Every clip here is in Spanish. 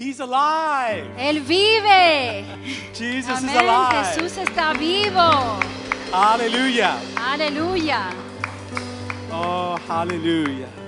He's alive. Él vive. Jesus is alive. Jesús está vivo. Hallelujah. Aleluya. Oh, hallelujah.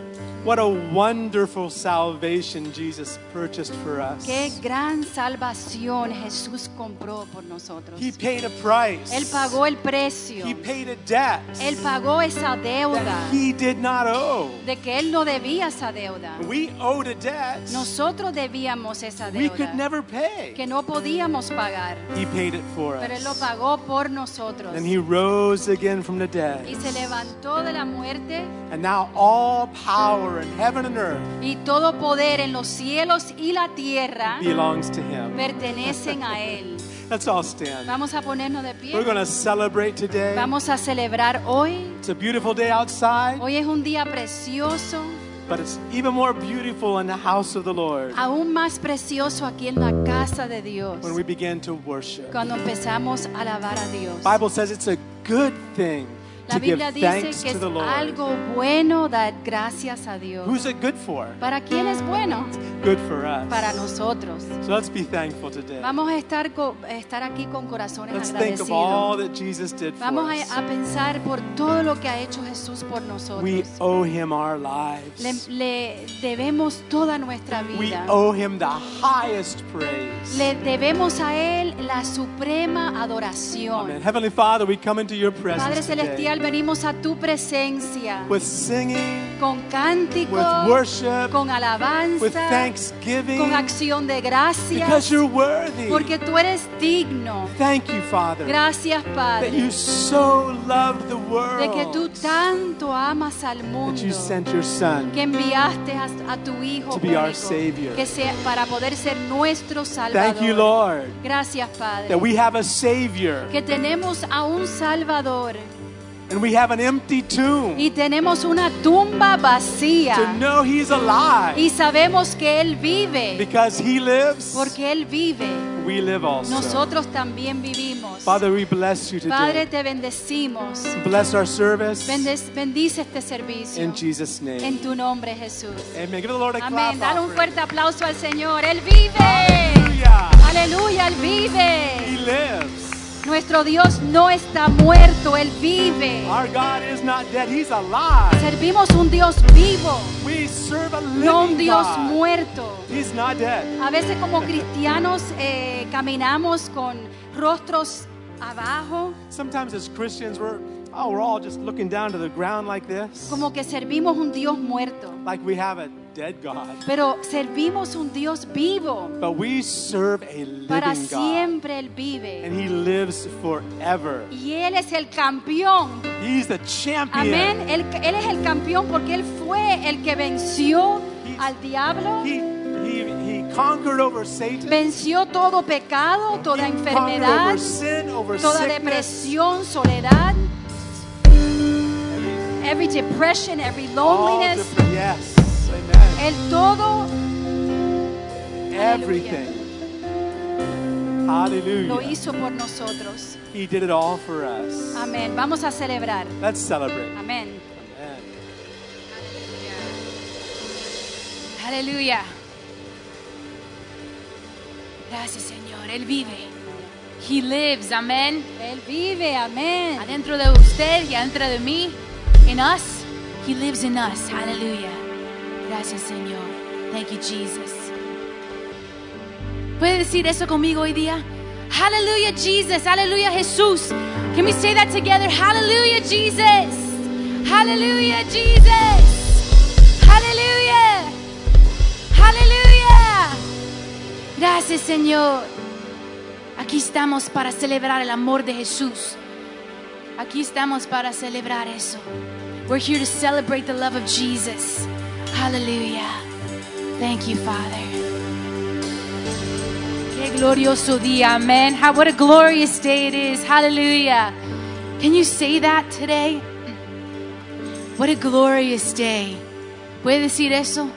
What a wonderful salvation Jesus purchased for us. Qué gran salvación Jesús compró por nosotros. He paid a price. Él pagó el precio. He paid a debt Él pagó esa deuda that he did not owe. de que Él no debía esa deuda. We owed a debt Nosotros debíamos esa we could deuda never pay. que no podíamos pagar, He paid it for pero Él lo us. pagó por nosotros. And he rose again from the Y dead. se levantó de la muerte And now all power in heaven and earth y todo poder en los cielos y la tierra belongs to him. pertenecen a Él. Let's all stand. Vamos a ponernos de We're pie. going to celebrate today. Vamos a celebrar hoy. It's a beautiful day outside, Hoy es un día precioso, but it's even more beautiful in the house of the Lord aún más precioso aquí en la casa de Dios, when we begin to worship. cuando empezamos a alabar a Dios. Bible says it's a good thing La Biblia dice que es algo bueno dar gracias a Dios. Who's it good for? ¿Para quién es bueno? Good for us. Para nosotros. So let's be thankful today. Vamos a estar, estar aquí con corazones Let's think of all that Jesus did for Vamos us. a, a pensar por todo lo que ha hecho Jesús por nosotros. We owe him our Le, lives. le debemos toda nuestra We vida. owe him the highest praise. Le debemos a Él la suprema Amen. adoración. Heavenly Father, we come into your Padre presence Celestial, today venimos a tu presencia with singing, con cántico, with worship, con with alabanza, thanksgiving, con acción de because gracias, you're worthy. porque tú eres digno. Thank you, Father, Gracias, that you Padre, so loved the de que tú world tanto amas al that mundo. you sent your Son que enviaste a, a tu Hijo To be our Savior. que sea para poder ser nuestro Thank Salvador. you, Lord, Gracias, Padre. that we have a Savior que tenemos a un Salvador and we have an empty tomb y tenemos una tumba to vacía know He's alive. y sabemos que Él vive. Because He lives, Porque Él vive, we live also. nosotros también vivimos. Father, we bless you Padre, today. te bendecimos. Bless our service bendice este servicio. in Jesus' name. En tu nombre, Jesús. Amen. Give the Lord a Amén. clap. Dale un fuerte aplauso al Señor. Él vive. Hallelujah. Aleluya, Él He vive. lives. Nuestro Dios no está muerto, Él vive. Our God is not dead. He's alive. Servimos un Dios vivo, We serve a living no un Dios God. muerto. He's not dead. A veces como cristianos eh, caminamos con rostros abajo, Sometimes as Christians, we're oh, we're all just looking down to the ground like this, como que servimos un Dios muerto. like we have God. Pero servimos un Dios vivo. But we serve a living Para siempre Él vive. and He lives forever. Y Él es el campeón. He's the champion. Amén. Él, él es el campeón porque Él fue el que venció al diablo. He, he, he conquered over Satan. Venció todo pecado, toda He enfermedad, over sin, over toda depresión, soledad, every depression, every loneliness. yes. El todo Everything. lo Hallelujah. hizo por nosotros. He did it all for us. Amén. Vamos a celebrar. Let's celebrate. Amén. Amen. Aleluya. Gracias, Señor. Él vive. He lives. Amén. Él vive. Amén. Adentro de usted y adentro de mí. In us. He lives in us. Aleluya. Gracias, Señor. Thank you, Jesus. ¿Puede decir eso conmigo hoy día? Hallelujah, Jesus. Hallelujah, Jesús. Can we say that together? Hallelujah, Jesus. Hallelujah, Jesus. Hallelujah. Hallelujah. Gracias, Señor. Aquí estamos para celebrar el amor de Jesús. Aquí estamos para celebrar eso. We're here to celebrate the love of Jesus. Hallelujah. Thank you, Father. Qué glorioso día, amen. How, what a glorious day it is. Hallelujah. Can you say that today? What a glorious day. ¿Puede decir eso?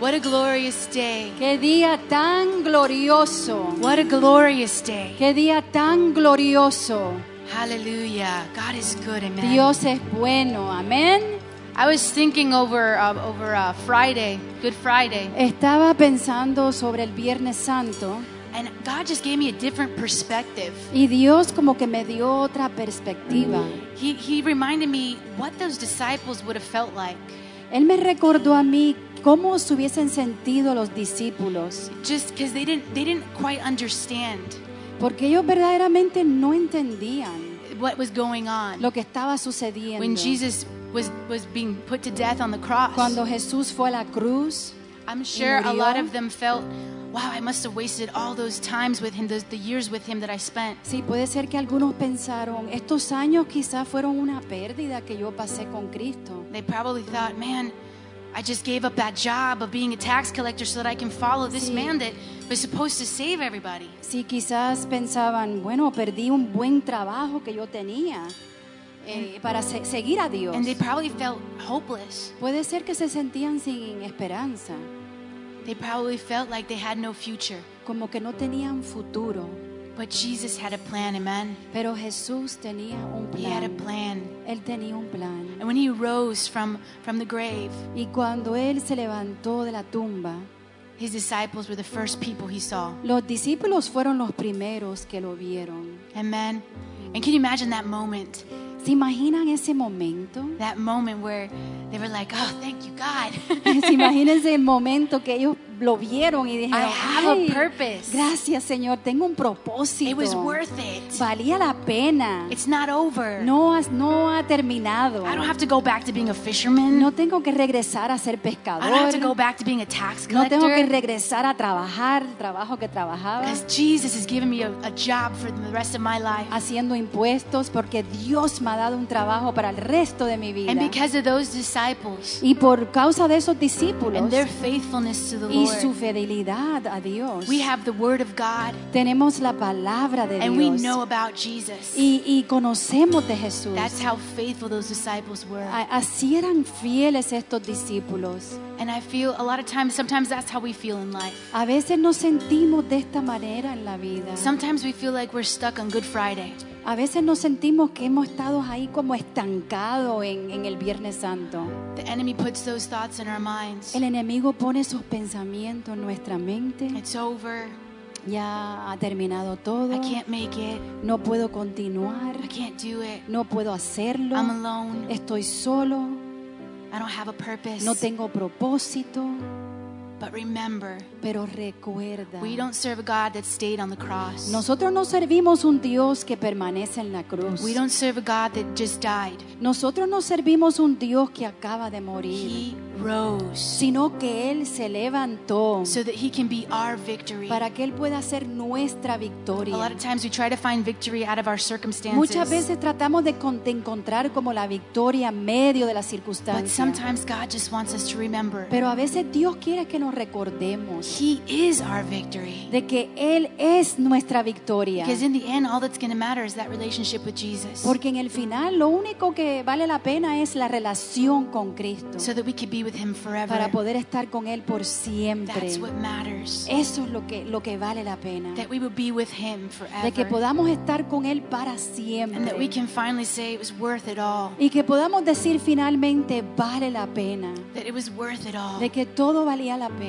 What a glorious day. Qué día tan glorioso. What a glorious day. Qué día tan glorioso. Hallelujah. God is good, amen. Dios es bueno. Amén. I was thinking over uh, over uh, Friday, Good Friday, Estaba pensando sobre el Viernes Santo and God just gave me a different perspective. y Dios como que me dio otra perspectiva. He he reminded me what those disciples would have felt like. Él me recordó a mí cómo se hubiesen sentido los discípulos, Just because they didn't they didn't quite understand porque ellos verdaderamente no entendían what was going on lo que estaba sucediendo. when Jesus was was being put to death on the cross. Cuando Jesús fue a la cruz, I'm sure a lot of them felt, wow, I must have wasted all those times with him, those the years with him that I spent. sí, puede ser que algunos pensaron, estos años quizás fueron una pérdida que yo pasé con Cristo. They probably thought, man, I just gave up that job of being a tax collector so that I can follow this Sí. man that was supposed to save everybody. Sí, quizás pensaban, bueno, perdí un buen trabajo que yo tenía eh, para se- seguir a Dios. And they probably felt hopeless. Puede ser que se sentían sin esperanza, They probably felt like they had no future. como que no tenían futuro. But Jesus had a plan, amen. Pero Jesús tenía un He had a plan. plan. Él tenía un plan. And when he rose from, from the grave, Y cuando Él se levantó de la tumba, his disciples were the first people he saw. los discípulos fueron los primeros que lo vieron. Amen. And can you imagine that moment? ¿Se imaginan ese momento? That moment where they were like, oh, thank you, God. ¿Se imagínense el momento que ellos lo vieron y dijeron, I have a "Ay, purpose. gracias Señor, tengo un propósito. It was worth it. Valía la pena. It's not over. No, no ha terminado. I don't have to go back to being a fisherman. No tengo que regresar a ser I don't pescador. have to go back to being a tax No tengo que collector. regresar a trabajar el trabajo que trabajaba, Because Jesus has given me a, a job for the rest of my life. haciendo impuestos, porque Dios me ha dado un trabajo para el resto de mi vida. And because of those disciples Y por causa de esos discípulos and their faithfulness to the y Lord, su fidelidad a Dios, we have the Word of God tenemos la palabra de and we know about Jesus. y, y conocemos de Jesús. That's how faithful those disciples were. Así eran fieles estos discípulos. And I feel a lot of times, sometimes that's how we feel in life. A veces nos sentimos de esta manera en la vida. Sometimes we feel like we're stuck on Good Friday. A veces nos sentimos que hemos estado ahí como estancados en, en el Viernes Santo. The enemy puts those thoughts in our minds. El enemigo pone esos pensamientos en nuestra mente. It's over. Ya ha terminado todo. I can't make it. No puedo continuar. I can't do it. No puedo hacerlo. I'm alone. Estoy solo. I don't have a purpose. No tengo propósito. But remember, Pero recuerda. we don't serve a God that stayed on the cross. Nosotros no servimos un Dios que permanece en la cruz. We don't serve a God that just died. Nosotros no servimos un Dios que acaba de morir, He rose sino que Él se levantó so that He can be our victory. para que Él pueda ser nuestra A lot victoria. of times we try to find victory out of our circumstances. Muchas veces tratamos de, con- de encontrar como la victoria en medio de las But circunstancias. sometimes God just wants us to remember Pero a veces Dios quiere que nos recordemos He is our victory. de que Él es nuestra victoria. Because in the end, all that's going to matter is that relationship with Jesus. Porque en el final lo único que vale la pena es la relación con Cristo. So that we could be with Him forever. Para poder estar con Él por siempre. That's what matters. Eso es lo que, lo que vale la pena. That we would be with Him De que forever. podamos estar con Él para And that we siempre. can finally say it was worth it all. Y que podamos decir finalmente vale la pena. That it was worth it all. De que todo valía la pena.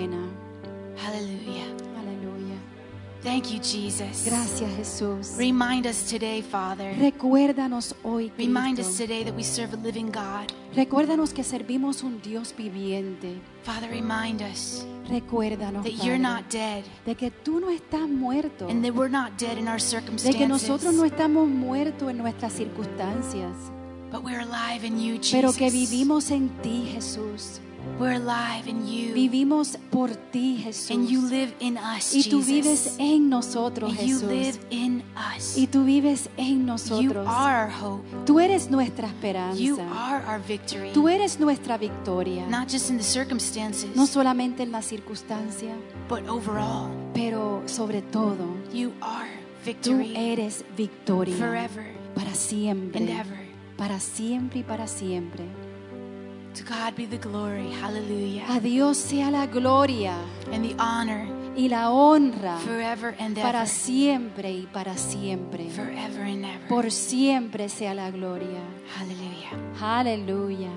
Hallelujah. Aleluya. Thank you, Jesus. Gracias Jesús. Remind us today, Father. Recuérdanos hoy, Remind us Cristo. today that we serve a living God. Recuérdanos que servimos un Dios viviente. Father, remind us Recuérdanos, that you're Padre, not dead de que tú no estás muerto. and that we're not dead in our De circumstances. que nosotros no estamos muertos en nuestras circunstancias. But we're alive in you, Pero Jesus. que vivimos en ti, Jesús. We're alive in you. Vivimos por ti, Jesús. And you live in us, Y tú vives en nosotros, And you live in us. Y tú vives en You nosotros. are our hope. Tú eres nuestra You esperanza. are our victory. Tú eres nuestra victoria. Not just in the circumstances, No solamente en la circunstancia, but overall. pero sobre todo, You are tú victory eres victoria. forever Para siempre. and ever. Para siempre y para siempre. To God be the glory. Hallelujah. A Dios sea la gloria And the honor y la honra forever and para ever. siempre y para siempre. Forever and ever. Por siempre sea la gloria. Hallelujah. Aleluya.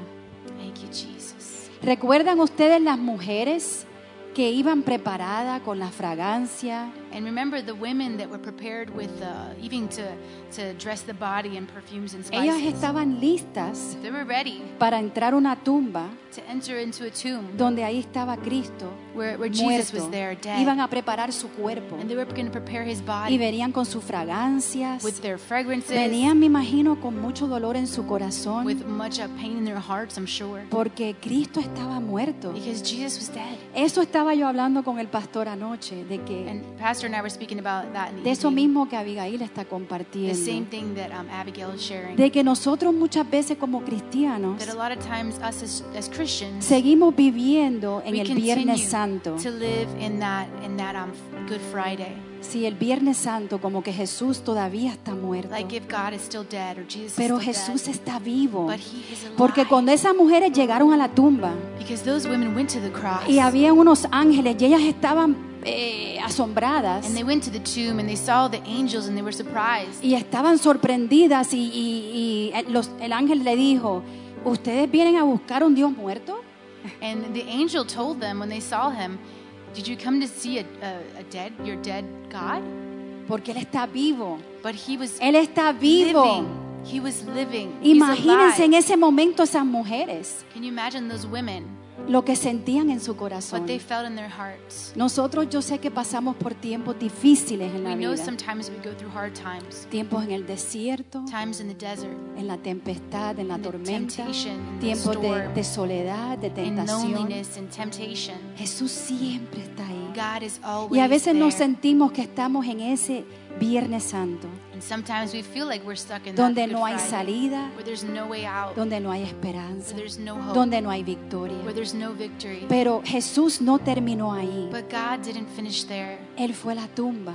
Thank you, Jesus. ¿Recuerdan ustedes las mujeres que iban preparadas con la fragancia? And remember the women that were prepared with uh, even to, to dress the body in perfumes and Ellas spices. estaban listas They were ready para entrar una tumba to enter into a tomb donde ahí estaba Cristo where, where Jesus muerto. was there, dead. Iban a preparar su cuerpo and they were going to prepare his y body venían con sus fragancias. with their fragrances, Venían, me imagino, con mucho dolor en su corazón with much uh, pain in their hearts, I'm sure. porque Cristo estaba muerto. Because Jesus was dead. Eso estaba yo hablando con el pastor anoche, de que And Pastor and I were speaking about that in the de eso evening. mismo que Abigail está The same compartiendo. thing that um, Abigail is sharing. De que nosotros muchas veces como cristianos that a lot of times us as, as Christians seguimos viviendo en we el Viernes Santo. to live in that in that um, Good Friday, Sí, el Viernes Santo como que Jesús todavía está muerto. like if God is still dead or Jesus Pero is still Jesús dead, está vivo. but He is alive. Porque cuando esas mujeres llegaron a la tumba because those women went to the cross y había unos ángeles y ellas estaban eh, asombradas and they went to the tomb and they saw the angels and they were surprised. y estaban sorprendidas y, y- y el- los- el ángel le dijo, ¿ustedes vienen a buscar un Dios muerto? And the angel told them when they saw him, "Did you come to see a, a, a dead, your dead God?" Porque Él está vivo. But he was Él está vivo. living. He was living. Imagínense en ese momento esas mujeres, Can you imagine those women? Lo que sentían en su What corazón. they felt in their hearts. Nosotros yo sé que pasamos por tiempos difíciles en la We know vida. sometimes we go through hard times, Tiempos en el desierto, times in the desert, en la tempestad, en la in tormenta, temptation, tiempos de, storm, de soledad, de in tentación. loneliness and temptation. Jesús siempre está ahí. God is always Y a veces nos there. sentimos que estamos en ese Viernes Santo, Donde no hay salida, donde no hay esperanza, donde no hay victoria. Pero Jesús no terminó ahí. Él fue a la tumba.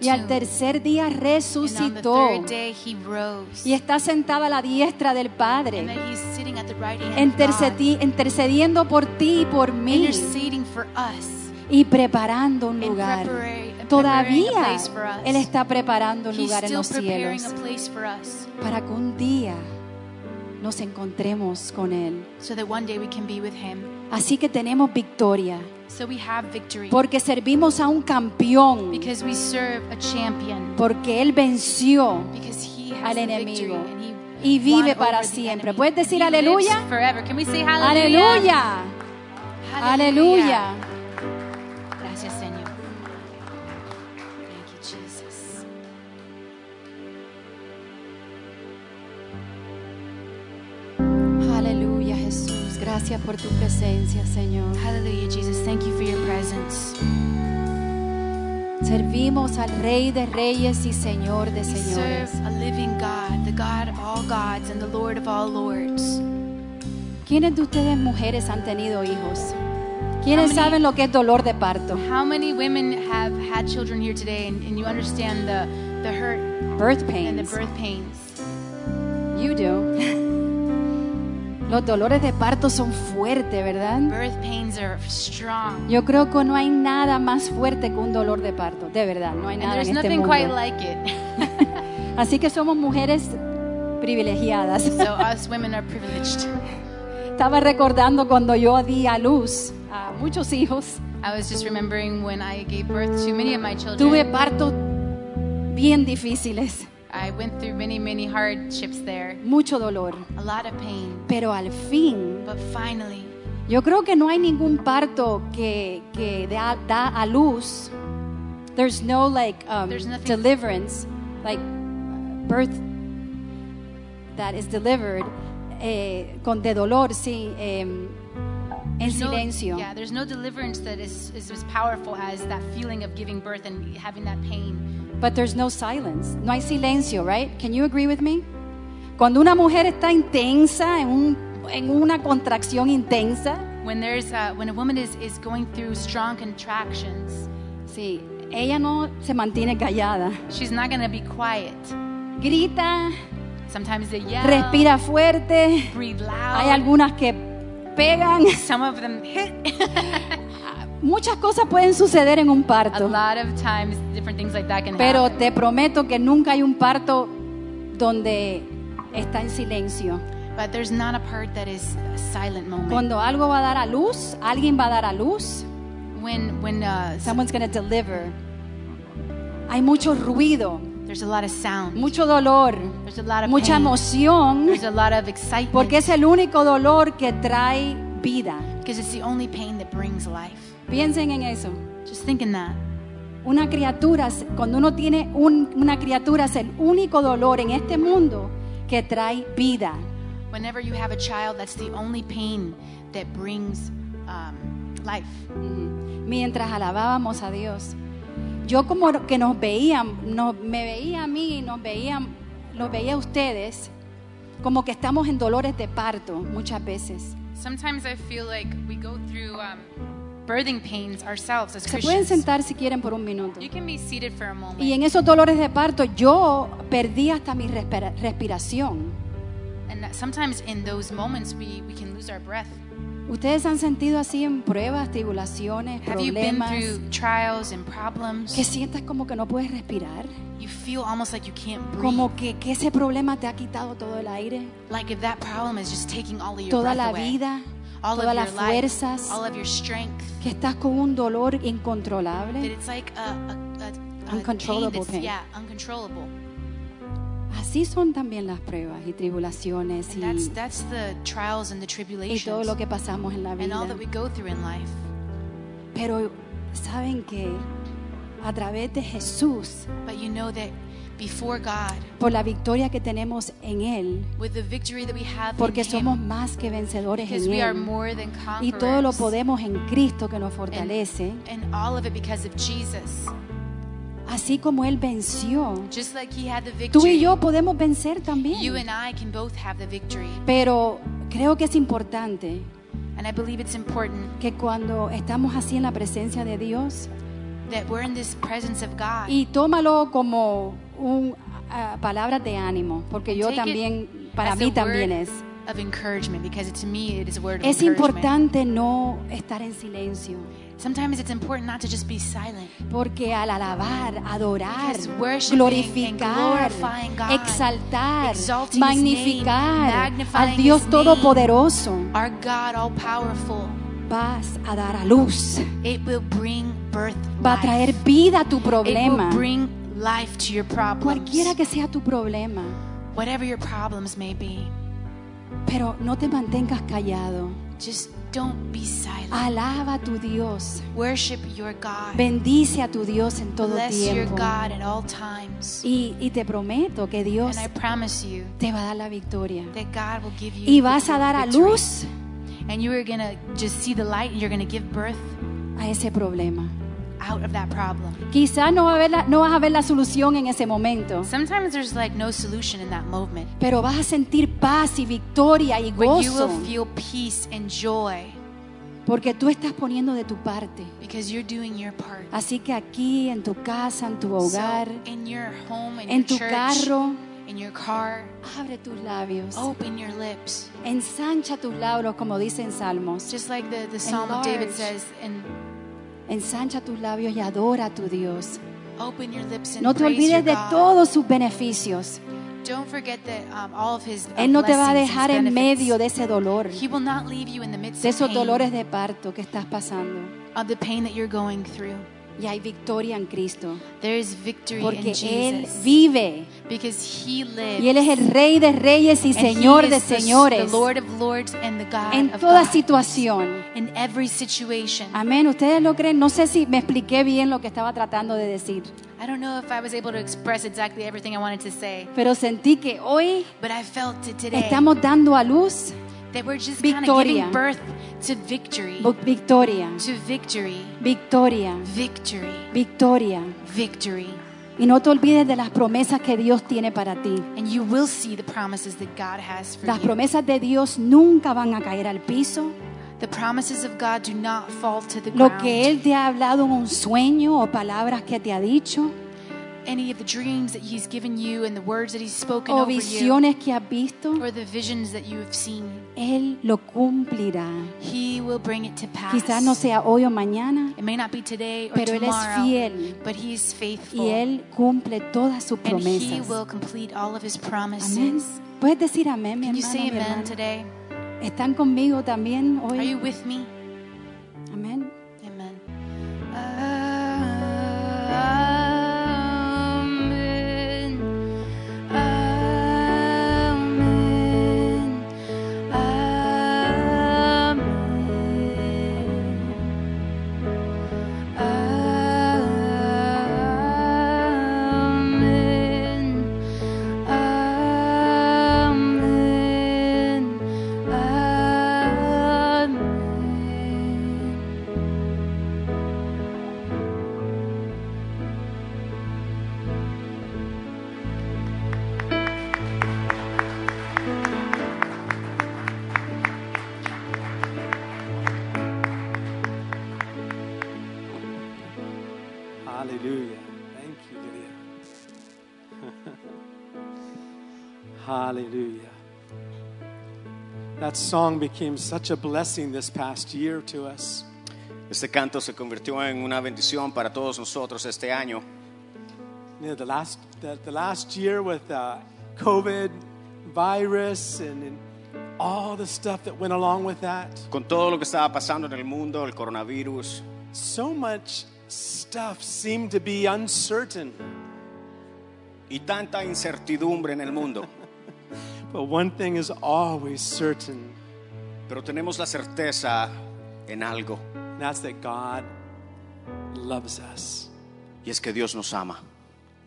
Y al tercer día resucitó. y está sentado a la diestra del Padre, intercediendo por ti y por mí. Y preparando un lugar. Todavía. Él está preparando un lugar en los cielos para que un día nos encontremos con Él. so that one day we can be with him. Así que tenemos victoria So we have victory porque servimos a un campeón, because we serve a champion porque Él venció because he has al enemigo y vive para siempre. ¿Puedes decir aleluya? lives forever. Can we say hallelujah? Aleluya. Aleluya. Gracias por tu presencia, Señor. Hallelujah, Jesus. Thank you for your presence. Servimos al Rey de Reyes y Señor de We Señores. serve a living God, the God of all gods and the Lord of all lords. ¿Quiénes de ustedes mujeres han tenido hijos? ¿Quiénes How many- saben lo que es dolor de parto? How many women have had children here today and, and you understand the, the hurt Birth and the pains. birth pains? You do. Los dolores de parto son fuertes, ¿verdad? Birth pains are strong. Yo creo que no hay nada más fuerte que un dolor de parto, de verdad, no hay And nada there's en este nothing quite mundo. like it. Así que somos mujeres privilegiadas. so us women are privileged. Estaba recordando cuando yo di a luz a muchos hijos, I was just remembering when I gave birth to many of my children. tuve partos bien difíciles, went through many, many hardships there, mucho dolor, a lot of pain. pero al fin But finally, Yo creo que no hay ningún parto que, que da, da a luz. There's no like um, There's deliverance, like birth that is delivered eh, con de dolor, sí, em, en no- silencio. yeah, there's no deliverance that is, is as powerful as that feeling of giving birth and having that pain. But there's no silence. No hay silencio, right? Can you agree with me? Cuando una mujer está intensa, en, un, en una contracción intensa, When there's uh, when a woman is, is going through strong contractions, sí, ella no se mantiene callada. she's not going to be quiet. Grita, Sometimes they yell, respira fuerte. breathe Hay loud. algunas que pegan. Some of them hit. Muchas cosas pueden suceder en un a parto, lot of times, different things like that can pero happen. te prometo que nunca hay un parto donde está en silencio. But there's not a part that is a silent moment. Cuando algo va a dar a luz, alguien va a dar a luz, When when uh, someone's going to deliver. Hay mucho ruido, there's a lot of sound, mucho dolor, there's a lot of mucha pain, emoción, there's a lot of excitement, porque es el único dolor que trae vida. because it's the only pain that brings life. Piensen en eso. Just thinking that. Una criatura, cuando uno tiene un- una criatura, es el único dolor en este mundo que trae vida. Whenever you have a child, that's the only pain that brings um, life. Mientras alabábamos a Dios, yo como que nos veían, nos, me veía a mí, nos veían, los veía a ustedes, como que estamos en dolores de parto muchas veces. Sometimes I feel like we go through um, birthing pains ourselves as Se pueden Christians. sentar si quieren por un minuto. You can be seated for a moment. Y en esos dolores de parto yo perdí hasta mi respira- respiración. And that sometimes in those moments we, we can lose our breath. ¿Ustedes han sentido así en pruebas, tribulaciones, Have you been problemas? through trials and problems? Que sientas como que no puedes respirar, You feel almost like you can't breathe. como que, que ese problema te ha quitado todo el aire, like if that problem is just taking all of your toda breath la away. vida, all todas of las your life, fuerzas, all of your strength. que estás con un dolor That incontrolable. it's like a, a, a, a Uncontrollable pain that's, pain. Yeah, uncontrollable. Así son también las pruebas y tribulaciones And that's y, that's the trials and the y todo lo que pasamos en la and vida. all that we go through in life. Pero saben que a través de Jesús, But you know that before God, por la victoria que tenemos en Él, with the victory that we have porque in somos Him, más que vencedores en we are Él. more than Y todo lo podemos en Cristo que nos and, fortalece. and all of it because of Jesus. Así como Él venció, Just like He had the tú y victory, yo podemos vencer you también. and I can both have the victory. Pero creo que es importante And I believe it's important que cuando estamos así en la presencia de Dios, that we're in this presence of God. y tómalo como un, ah, palabras de ánimo, porque yo también, para as mí también es. of encouragement because to me it is a word of Es encouragement. importante no estar en silencio, Sometimes it's important not to just be silent. porque al alabar, adorar, glorificar, God, exaltar, magnificar name, al Dios name, Todopoderoso, Our God, all powerful, vas a dar a luz, it will bring birth. va a traer vida a tu It problema, will bring life to your problems. cualquiera que sea tu problema, Whatever your problems may be, pero no te mantengas callado. just don't be silent. Alaba a tu Dios. Worship your God. Bendice a tu Dios en todo Bless your tiempo. God at all times. Y, y te prometo que Dios And I promise you te va a dar la victoria. that God will give you Y vas a dar a luz And you are going to just see the light and you're going to give birth a ese problema. Out of that problem. Quizás no, va a ver la- no vas a ver la solución en ese momento, Sometimes there's like no solution in that moment. pero vas a sentir paz y victoria y But you gozo, will feel peace and joy porque tú estás poniendo de tu parte. because you're doing your part. Así que aquí, en tu casa, en tu hogar, So in your home, in en your tu church, carro, in your car, abre tus labios, open your lips. ensancha tus labios, como dicen Salmos. Just like the, the Psalm of David Enlarge. says, and Ensancha tus labios y adora a tu Dios. open your lips and No te olvides de todos sus beneficios. Don't forget that um, all of his uh, Él no te va a dejar en medio de ese dolor, He will not leave you in the midst de of esos pain, dolores de parto que estás pasando. of the pain that you're going through. Y hay victoria en Cristo, There is victory porque in Él Jesus vive because He lives. y Él es el Rey de reyes y and Señor de señores the Lord of lords and the God en of toda God. situación. in every situation. Amén. ¿Ustedes lo creen? No sé si me expliqué bien lo que estaba tratando de decir, I don't know if I was able to express exactly everything I wanted to say, pero sentí que hoy but I felt it today estamos dando a luz that we're just victoria. giving birth to victory, victoria, to victory, victoria, victory, victoria. victory. Y no te olvides de las promesas que Dios tiene para ti. And you will see the promises that God has for Las you. promesas de Dios nunca van a caer al piso. The promises of God do not fall to the Lo ground. que Él te ha hablado en un sueño o palabras que te ha dicho Any of the dreams that He's given you and the words that He's spoken o over you, visiones que has visto, or the visions that you have seen, Él lo cumplirá. He will bring it to pass. Quizás no sea hoy o mañana, It may not be today or pero Él es fiel but He is faithful. y Él cumple todas sus and He promesas. will complete all of His promises. Amén. ¿Puedes decir amén, mi Can you hermano, say mi amen hermana? today? ¿Están conmigo también Are hoy? you with me? Amén. That song became such a blessing this past year to us. Este canto se convirtió en una bendición para todos nosotros este año. You know, the last the, the last year with uh, COVID virus and, and all the stuff that went along with that. Con todo lo que estaba pasando en el mundo, el coronavirus, So much stuff seemed to be uncertain. y tanta incertidumbre en el mundo. But one thing is always certain, Pero tenemos la certeza en algo, and that's that God loves us. y es que Dios nos ama.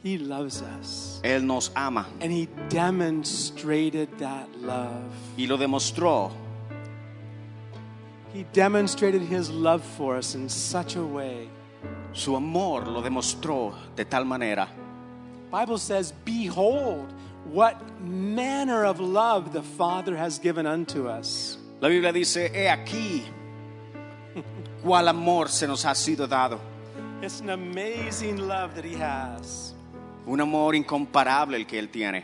He loves us. Él nos ama And He demonstrated that love. y lo demostró. He demonstrated His love for us in such a way. Su amor lo demostró de tal manera. Bible says, Behold, what manner of love the Father has given unto us. La Biblia dice, he aquí cuál amor se nos ha sido dado. It's an amazing love that He has. Un amor incomparable el que Él tiene.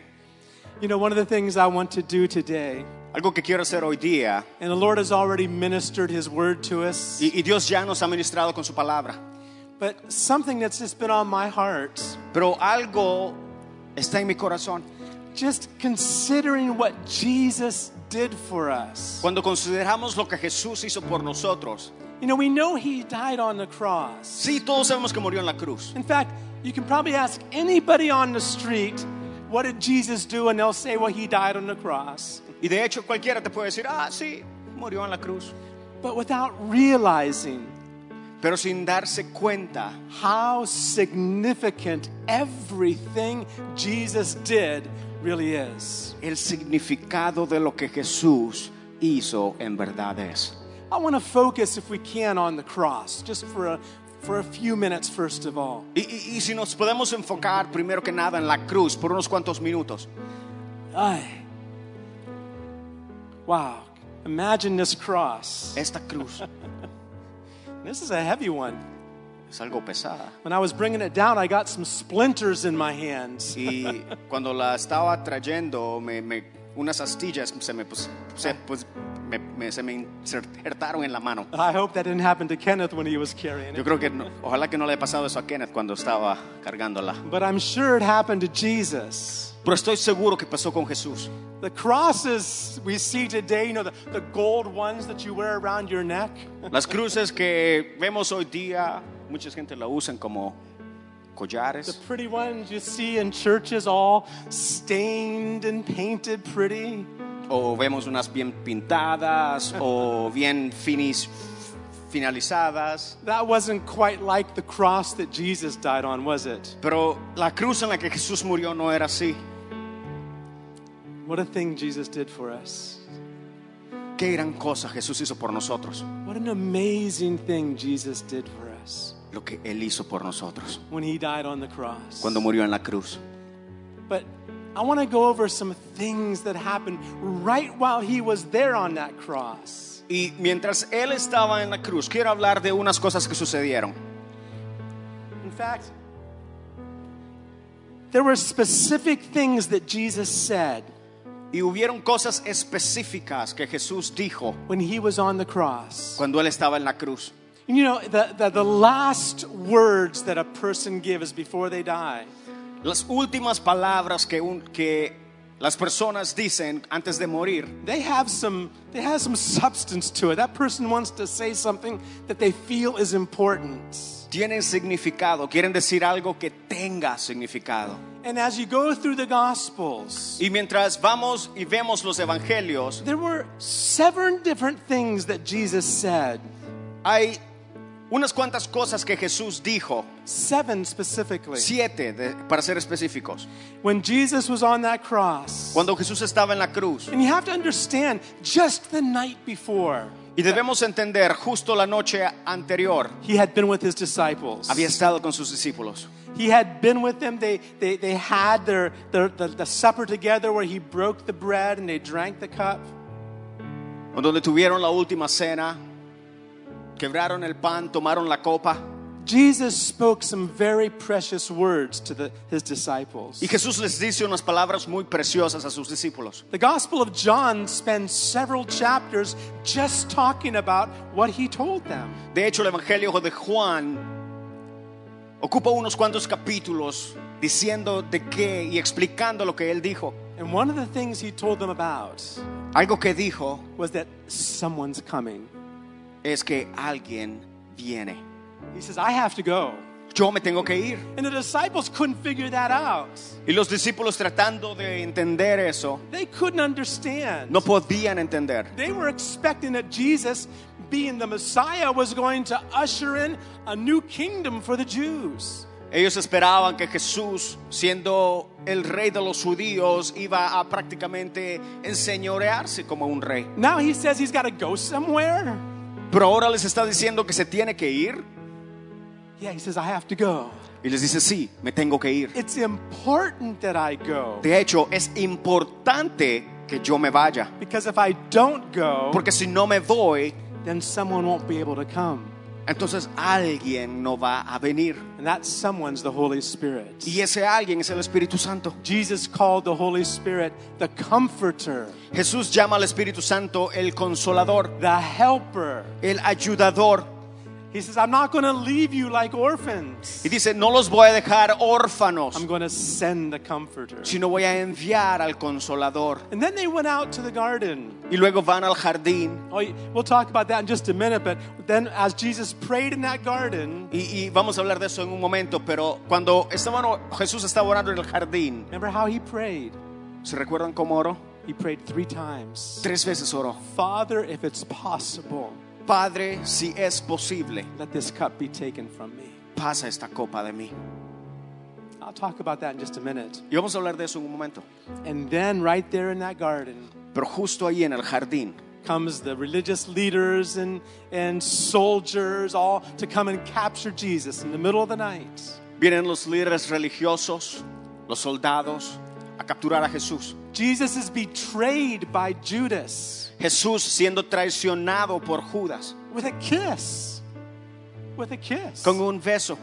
You know, one of the things I want to do today, Algo que quiero hacer hoy día, and the Lord has already ministered His word to us, y, y Dios ya nos ha ministrado con su palabra, but something that's just been on my heart, pero algo está en mi corazón. Just considering what Jesus did for us. Cuando consideramos lo que Jesús hizo por nosotros, You know, we know He died on the cross. sí, todos sabemos que murió en la cruz. In fact, you can probably ask anybody on the street, what did Jesus do? And they'll say, well, He died on the cross. Y de hecho cualquiera te puede decir, ah, sí, murió en la cruz. But without realizing Pero sin darse cuenta how significant everything Jesus did really is. el significado de lo que Jesús hizo en verdad es. I want to focus, if we can, on the cross, just for a, for a few minutes, first of all. Y, y- y si nos podemos enfocar primero que nada en la cruz por unos cuantos minutos. Ay. Wow. Imagine this cross. Esta cruz This is a heavy one. Es algo pesada. When I was bringing it down, I got some splinters in my hands. Y cuando la estaba trayendo, me, me- unas astillas se me, pues, se, pues, me, me- se me insertaron en la mano. I hope that didn't happen to Kenneth when he was carrying it. Yo creo que, no- ojalá que no le haya pasado eso a Kenneth cuando estaba cargándola. But I'm sure it happened to Jesus. Pero estoy seguro que pasó con Jesús. The crosses we see today, you know, the, the gold ones that you wear around your neck, Las cruces que vemos hoy día, mucha gente la usan como the collares. pretty ones you see in churches all stained and painted pretty. O vemos unas bien pintadas o bien finis, finalizadas. That wasn't quite like the cross that Jesus died on, was it? Pero la cruz en la que Jesús murió no era así. What a thing Jesus did for us. Qué gran cosa Jesús hizo por nosotros. What an amazing thing Jesus did for us Lo que Él hizo por nosotros when he died on the cross. cuando murió en la cruz. But I want to go over some things that happened right while he was there on that cross. Y mientras Él estaba en la cruz, quiero hablar de unas cosas que sucedieron. In fact, there were specific things that Jesus said Y hubieron cosas específicas que Jesús dijo when he was on the cross. cuando Él estaba en la cruz. And you know, the, the, the last words that a person gives before they die Las últimas palabras que, un- que Las personas dicen antes de morir, they have some they have some substance to it. That person wants to say something that they feel is important. tienen significado, quieren decir algo que tenga significado. And as you go through the gospels, Y mientras vamos y vemos los evangelios, there were seven different things that Jesus said. hay unas cuantas cosas que Jesús dijo, Seven specifically. siete de- para ser específicos. When Jesus was on that cross. Cuando Jesús estaba en la cruz, And you have to understand, just the night before, y debemos entender, justo la noche anterior, he had been with his disciples. había estado con sus discípulos. He had been with them. They, they, they had their, their, the, the supper together where he broke the bread and they drank the cup. donde tuvieron la última cena, quebraron el pan, tomaron la copa. Jesus spoke some very precious words to the, his disciples. Y Jesús les dice unas palabras muy preciosas a sus discípulos. The Gospel of John spends several chapters just talking about what he told them. De hecho, el Evangelio de Juan ocupa unos cuantos capítulos diciendo de qué y explicando lo que él dijo. And one of the things he told them about Algo que dijo was that someone's coming. Es que alguien viene. He says, I have to go. Yo me tengo que ir. And the disciples couldn't figure that out. Y los discípulos tratando de entender eso, They couldn't understand. no podían entender. They were expecting that Jesus, being the Messiah, was going to usher in a new kingdom for the Jews. Ellos esperaban que Jesús, siendo el rey de los judíos, iba a prácticamente enseñorearse como un rey. Now he says he's got to go somewhere. Pero ahora les está diciendo que se tiene que ir. Yeah, he says, I have to go. Y les dice, sí, me tengo que ir. It's important that I go. De hecho, es importante que yo me vaya. Because if I don't go, Porque si no me voy, then someone won't be able to come. Entonces alguien no va a venir. And that someone's the Holy Spirit. Y ese alguien es el Espíritu Santo. Jesus called the Holy Spirit the comforter, Jesús llama al Espíritu Santo el consolador, the helper. el ayudador. He says, I'm not going to leave you like orphans. Y dice, no los voy a dejar órfanos, I'm going to send the comforter. sino voy a enviar al consolador. And then they went out to the garden. Y luego van al jardín. Oh, we'll talk about that in just a minute, but then as Jesus prayed in that garden, Y, y vamos a hablar de eso en un momento, pero cuando estaban, Jesús estaba orando en el jardín, remember how he prayed? ¿se recuerdan cómo oró? He prayed three times. Tres veces oró. Father, if it's possible, Padre, si es posible, let this cup be taken from me. pasa esta copa de mí. I'll talk about that in just a minute. Y vamos a hablar de eso en un momento. And then, right there in that garden, Pero justo ahí en el jardín comes the religious leaders and, and soldiers all to come and capture Jesus in the middle of the night. vienen los líderes religiosos, los soldados, a capturar a Jesús. Jesus is betrayed by Judas Jesús siendo traicionado por Judas with a kiss. With a kiss. con un beso.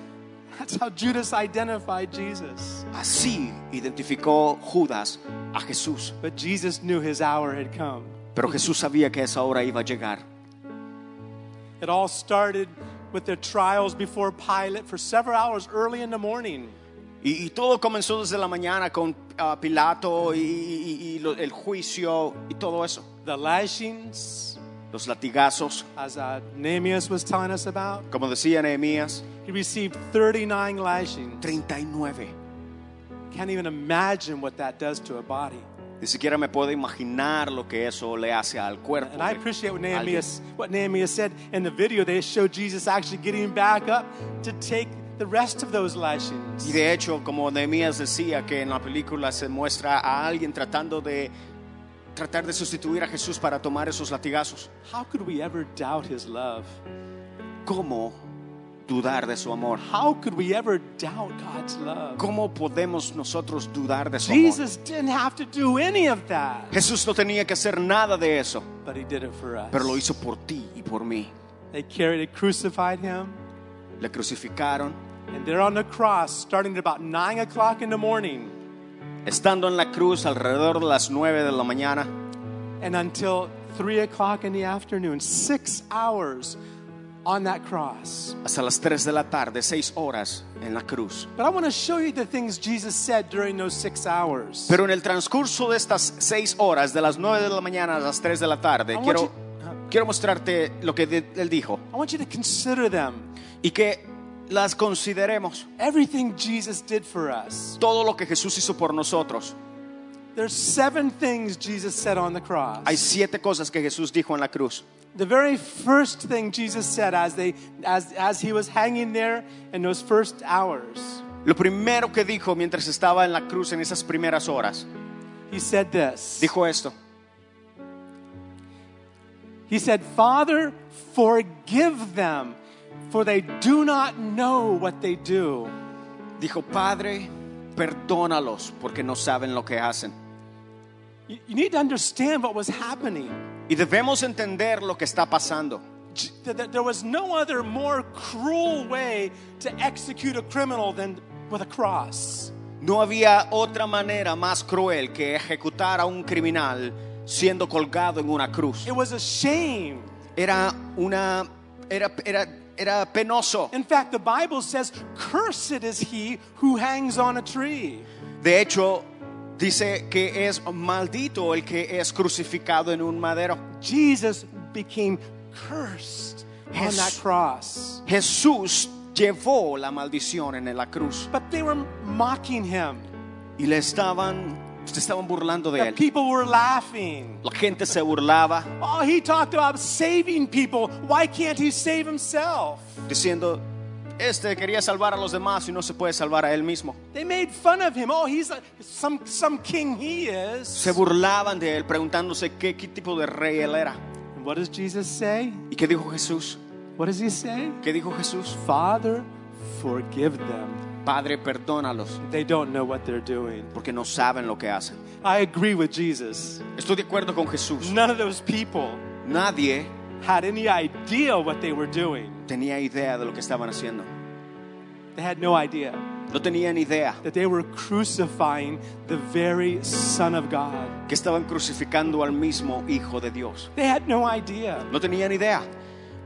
That's how Judas identified Jesus. Así identificó Judas a Jesús. But Jesus knew his hour had come. Pero Jesús sabía que esa hora iba a llegar. It all started with their trials before Pilate for several hours early in the morning. Y, y todo comenzó desde la mañana con ah, Pilato y, y- y lo- el juicio y todo eso. The lashings, Los latigazos, as uh, Nehemiah was telling us about, como decía Nehemías, he received 39 lashings. 39. Can't even imagine what that does to a body. Ni siquiera me puedo imaginar lo que eso le hace al cuerpo. And I appreciate what. Nehemiah, what Nehemiah said in the video. They showed Jesus actually getting back up to take the rest of those lashings. Y de hecho, como Nehemías decía, que en la película se muestra a alguien tratando de tratar de sustituir a Jesús para tomar esos latigazos. How could we ever doubt his love? ¿Cómo dudar de su amor? How could we ever doubt God's love? ¿Cómo podemos nosotros dudar de su amor? Jesus didn't have to do any of that, Jesús no tenía que hacer nada de eso, but he did it for us. pero lo hizo por ti y por mí. They carried, they crucified him, Le crucificaron. and there on the cross, starting at about nine o'clock in the morning, Estando en la cruz alrededor de las 9 de la mañana and until three o'clock in the afternoon, six hours, on that cross. hasta las 3 de la tarde, 6 horas en la cruz. But I want to show you the things Jesus said during those six hours. Pero en el transcurso de estas 6 horas, de las 9 de la mañana a las 3 de la tarde, I quiero, you- quiero mostrarte lo que él dijo I want you to consider them. Y que las consideremos. Everything Jesus did for us. Todo lo que Jesús hizo por nosotros. There's seven things Jesus said on the cross. Hay siete cosas que Jesús dijo en la cruz. The very first thing Jesus said as they as as he was hanging there in those first hours, Lo primero que dijo mientras estaba en la cruz en esas primeras horas, he said this. dijo esto. He said, "Father, forgive them, for they do not know what they do." Dijo, Padre, perdónalos porque no saben lo que hacen. You, you need to understand what was happening. Y debemos entender lo que está pasando. There was no other more cruel way to execute a criminal than with a cross. No había otra manera más cruel que ejecutar a un criminal siendo colgado en una cruz. It was a shame. Era una era era era penoso. In fact, the Bible says, Cursed is he who hangs on a tree. De hecho, dice que es maldito el que es crucificado en un madero. Jesus became cursed on that cross. Jesús llevó la maldición en la cruz But they were mocking him. y le estaban se estaban burlando de The él. people were laughing. La gente se burlaba Oh, he talked about saving people. Why can't he save himself? diciendo, este quería salvar a los demás y no se puede salvar a él mismo. They made fun of him. Oh, he's a, some, some king he is. Se burlaban de él preguntándose qué, qué tipo de rey él era. And what does Jesus say? ¿Y qué dijo Jesús? What does he say? ¿Qué dijo Jesús? Father, forgive them. Padre, perdónalos They don't know what they're doing. porque no saben lo que hacen. I agree with Jesus. Estoy de acuerdo con Jesús. None of those people Nadie had any idea what they were doing. tenía idea de lo que estaban haciendo. They had no idea No tenían idea that they were crucifying the very Son of God. que estaban crucificando al mismo Hijo de Dios. They had no idea. No tenían idea.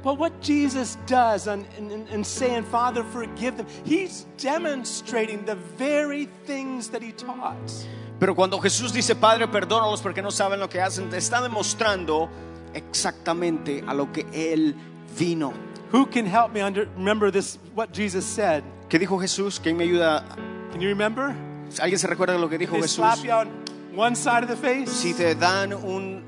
But what Jesus does in, in, in saying, Father, forgive them, he's demonstrating the very things that he taught. Pero cuando Jesús dice, Padre, perdónalos porque no saben lo que hacen, está demostrando exactamente a lo que Él vino. Who can help me under, remember this, what Jesus said? ¿Qué dijo Jesús? ¿Quién me ayuda? Can you remember? ¿Alguien se recuerda de lo que dijo They Jesús? slap you on one side of the face, Si te dan un,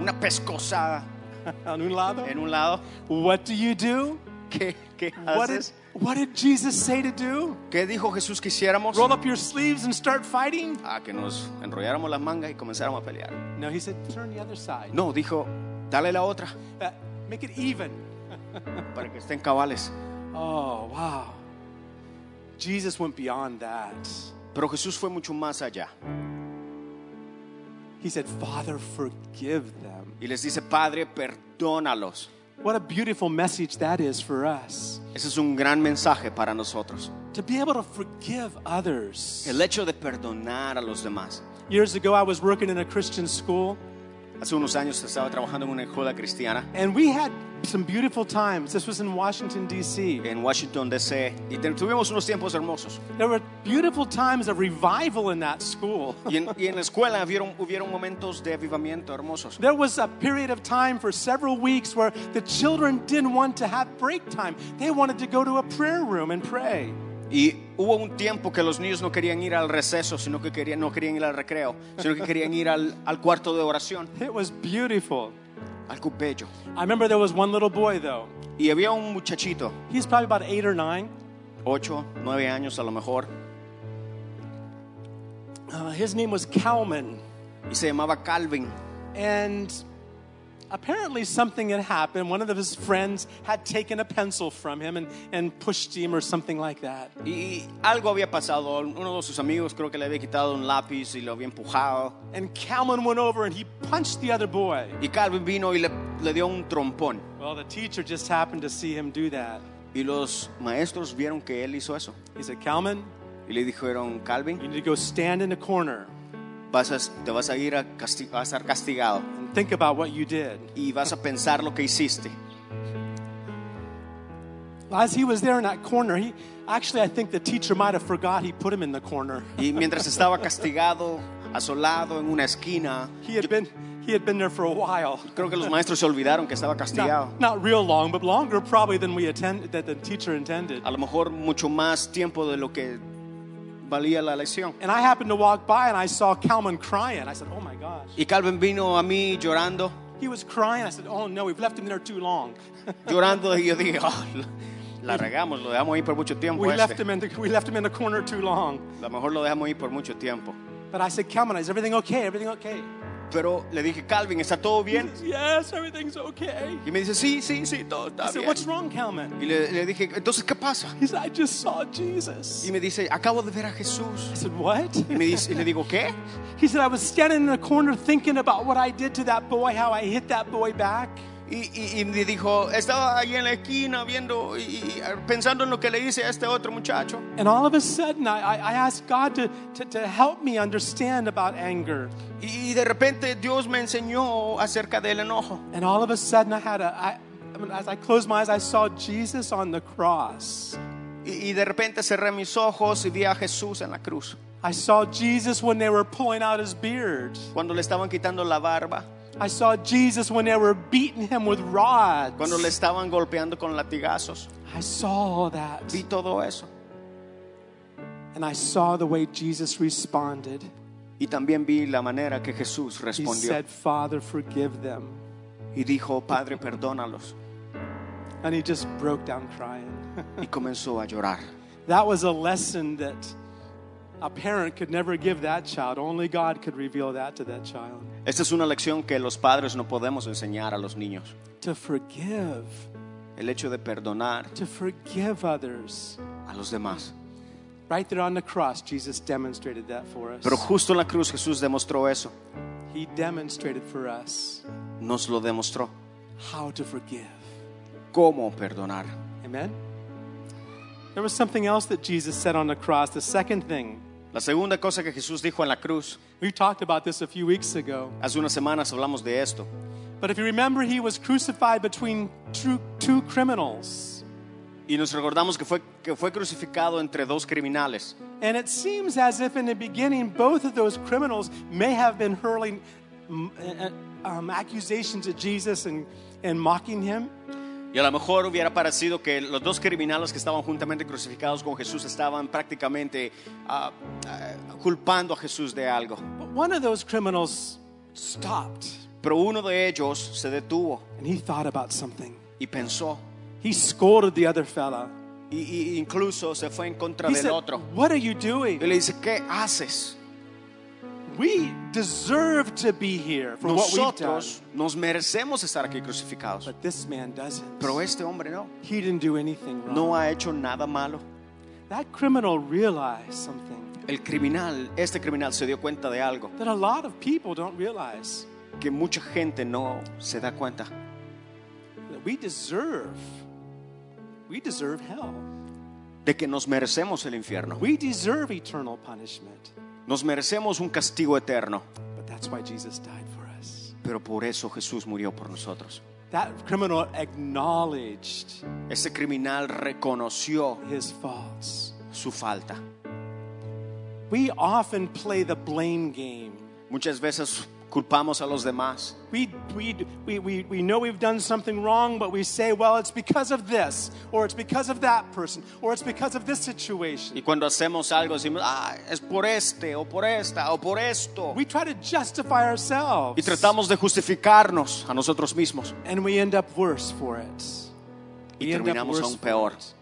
una pescosada on un lado. en un lado, What do you do? ¿qué, qué What did, haces? what did Jesus say to do? ¿Qué dijo Jesús que hiciéramos? Roll up your sleeves and start fighting? A que nos enrolláramos las mangas y comenzáramos a pelear. No, he said, turn the other side. No, dijo, dale la otra Uh, make it even. para que estén cabales. Oh, wow. Jesus went beyond that. Pero Jesús fue mucho más allá. He said, Father, forgive them. Y les dice, Padre, perdónalos. What a beautiful message that is for us. Ese es un gran mensaje para nosotros. To be able to forgive others. El hecho de perdonar a los demás. Years ago, I was working in a Christian school, Hace unos años estaba trabajando en una escuela cristiana and we had some beautiful times. This was in Washington, D.C. en Washington, D.C. Y te- tuvimos unos tiempos hermosos. There were beautiful times of revival in that school. Y en, y en la escuela hubieron, hubieron momentos de avivamiento hermosos. There was a period of time for several weeks where the children didn't want to have break time. They wanted to go to a prayer room and pray. Y hubo un tiempo que los niños no querían ir al receso, sino que querían, no querían ir al recreo, sino que querían ir al, al cuarto de oración, It was beautiful. algo bello. I remember there was one little boy, though. Y había un muchachito, He's probably about eight or nine. ocho, nueve años a lo mejor, Uh, his name was Calman. y se llamaba Calvin. And apparently, something had happened. One of his friends had taken a pencil from him and, and pushed him or something like that. Y algo había pasado, uno de sus amigos creo que le había quitado un lápiz y lo había empujado. And Calman went over and he punched the other boy. Y Calvin vino y le, le dio un trompón. Well, the teacher just happened to see him do that. Y los maestros vieron que él hizo eso. He said, Calman, Y le dijeron, Calvin, you need to go stand in a corner vas a- te vas a ir a, casti- a ser castigado think about what you did. y vas a pensar lo que hiciste. as he was there in that corner, he actually I think the teacher might have forgot he put him in the corner. Y mientras estaba castigado, asolado en una esquina, He had been he had been there for a while. creo que los maestros se olvidaron que estaba castigado. Not, not real long, but longer probably than we attend that the teacher intended. A lo mejor mucho más tiempo de lo que valía la lección. And I happened to walk by and I saw Calvin crying. I said, "Oh my gosh." Y Calvin vino a mí llorando, He was crying. I said, "Oh no, we've left him there too long. llorando, y yo dije, "Ah, la regamos, lo dejamos ahí por mucho tiempo. we left him in the, we left him in the corner too long." A lo mejor lo dejamos ahí por mucho tiempo. But I said, "Calvin, is everything okay? Everything okay?" Pero le dije, Calvin, ¿está todo He bien? says, "Yes, everything's okay." Y me dice, sí, sí, sí, todo I está said, bien. "What's wrong, Calvin?" Y le, le dije, entonces, ¿qué pasa? He said, "I just saw Jesus." Y me dice, acabo de ver a Jesús. I said, "What?" Y, me dice, y le digo, ¿qué? He said, I was standing in the corner thinking about what I did to that boy, how I hit that boy back. Y, y- dijo, estaba ahí en la esquina viendo y, pensando en lo que le hice a este otro muchacho. And all of a sudden, I, asked God to, to, to help me understand about anger. Y, y de repente Dios me enseñó acerca del enojo. And all of a sudden, I had a, I, I mean, as I closed my eyes, I saw Jesus on the cross. Y, y de repente cerré mis ojos y vi a Jesús en la cruz. I saw Jesus when they were pulling out his beard. Cuando le estaban quitando la barba, I saw Jesus when they were beating him with rods. cuando le estaban golpeando con latigazos. I saw that. Vi todo eso. And I saw the way Jesus responded. Y también vi la manera que Jesús respondió. He said, Father, forgive them. Y dijo, Padre, perdónalos. And he just broke down crying. Y comenzó a llorar. that was a lesson that a parent could never give that child. Only God could reveal that to that child. Esta es una lección que los padres no podemos enseñar a los niños. To forgive, El hecho de perdonar to forgive others. a los demás. Right there on the cross, Jesus demonstrated that for us. Pero justo en la cruz Jesús demostró eso. He demonstrated for us Nos lo demostró. how to forgive. Cómo perdonar. Amen? There was something else that Jesus said on the cross. The second thing, La segunda cosa que Jesús dijo en la cruz, we talked about this a few weeks ago. hace unas semanas hablamos de esto. But if you remember, he was crucified between two, two criminals. Y nos recordamos que fue, que fue crucificado entre dos criminales. And it seems as if in the beginning, both of those criminals may have been hurling mm, uh, um, accusations at Jesus and, and mocking him. Y a lo mejor hubiera parecido que los dos criminales que estaban juntamente crucificados con Jesús estaban prácticamente ah, ah, culpando a Jesús de algo. But one of those criminals stopped Pero uno de ellos se detuvo and he thought about something. y pensó. He scolded the other fella. Y, y incluso se fue en contra He del said, otro. What are you Y doing? le dice, ¿qué haces? We deserve to be here for what. Nosotros nos merecemos estar aquí crucificados. But this man doesn't. Pero este hombre no. He didn't do anything wrong. No ha hecho nada malo. That criminal realized something El criminal, este criminal se dio cuenta de algo that a lot of people don't realize que mucha gente no se da cuenta. that we deserve. We deserve hell. De que nos merecemos el infierno. We deserve eternal punishment. Nos merecemos un castigo eterno. But that's why Jesus died for us. Pero por eso Jesús murió por nosotros. That criminal acknowledged Ese criminal reconoció his faults. su falta. We often play the blame game. Muchas veces culpamos a los demás. We, we, we, we, we know we've done something wrong, but we say, well, it's because of this, or it's because of that person, or it's because of this situation. Y cuando hacemos algo decimos, ah, es por este, o por esta, o por esto. We try to justify ourselves. Y tratamos de justificarnos a nosotros mismos. And we end up worse for it. Y We end up terminamos aún for peor. it.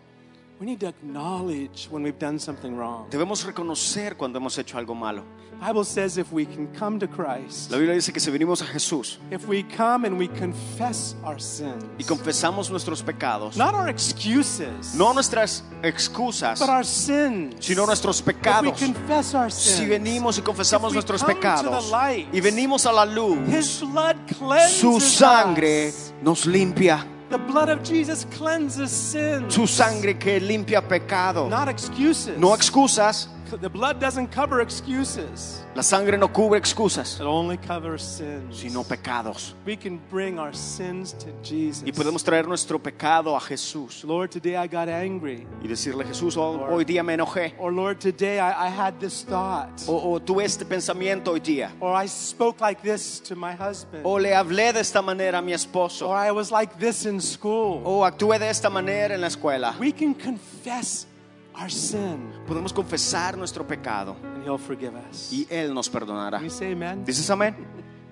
We need to acknowledge when we've done something wrong. Debemos reconocer cuando hemos hecho algo malo. Bible says if we can come to Christ, La Biblia dice que si venimos a Jesús if we come and we confess our sins, y confesamos nuestros pecados, not our excuses, no nuestras excusas, but our sins, sino nuestros if we pecados. confess our sins, Si venimos y confesamos if we nuestros come to the pecados light, y venimos a la luz, His blood cleanses su sangre us. nos limpia. The blood of Jesus cleanses sins. Su sangre que limpia pecado. Not excuses. No excusas, the blood doesn't cover excuses. La sangre no cubre excusas, It only covers sins. sino pecados. we can bring our sins to Jesus. Y podemos traer nuestro pecado a Jesús Lord, today I got angry. y decirle, Jesús, hoy, hoy día me enojé. Or Lord, today I, I had this thought. O, o tuve este pensamiento hoy día. Or I spoke like this to my husband. O le hablé de esta manera a mi esposo. Or I was like this in school. O actué de esta manera en la escuela. We can confess our sin Podemos confesar nuestro pecado and He'll forgive us. y Él nos perdonará. Can we say amen? ¿Dices amén?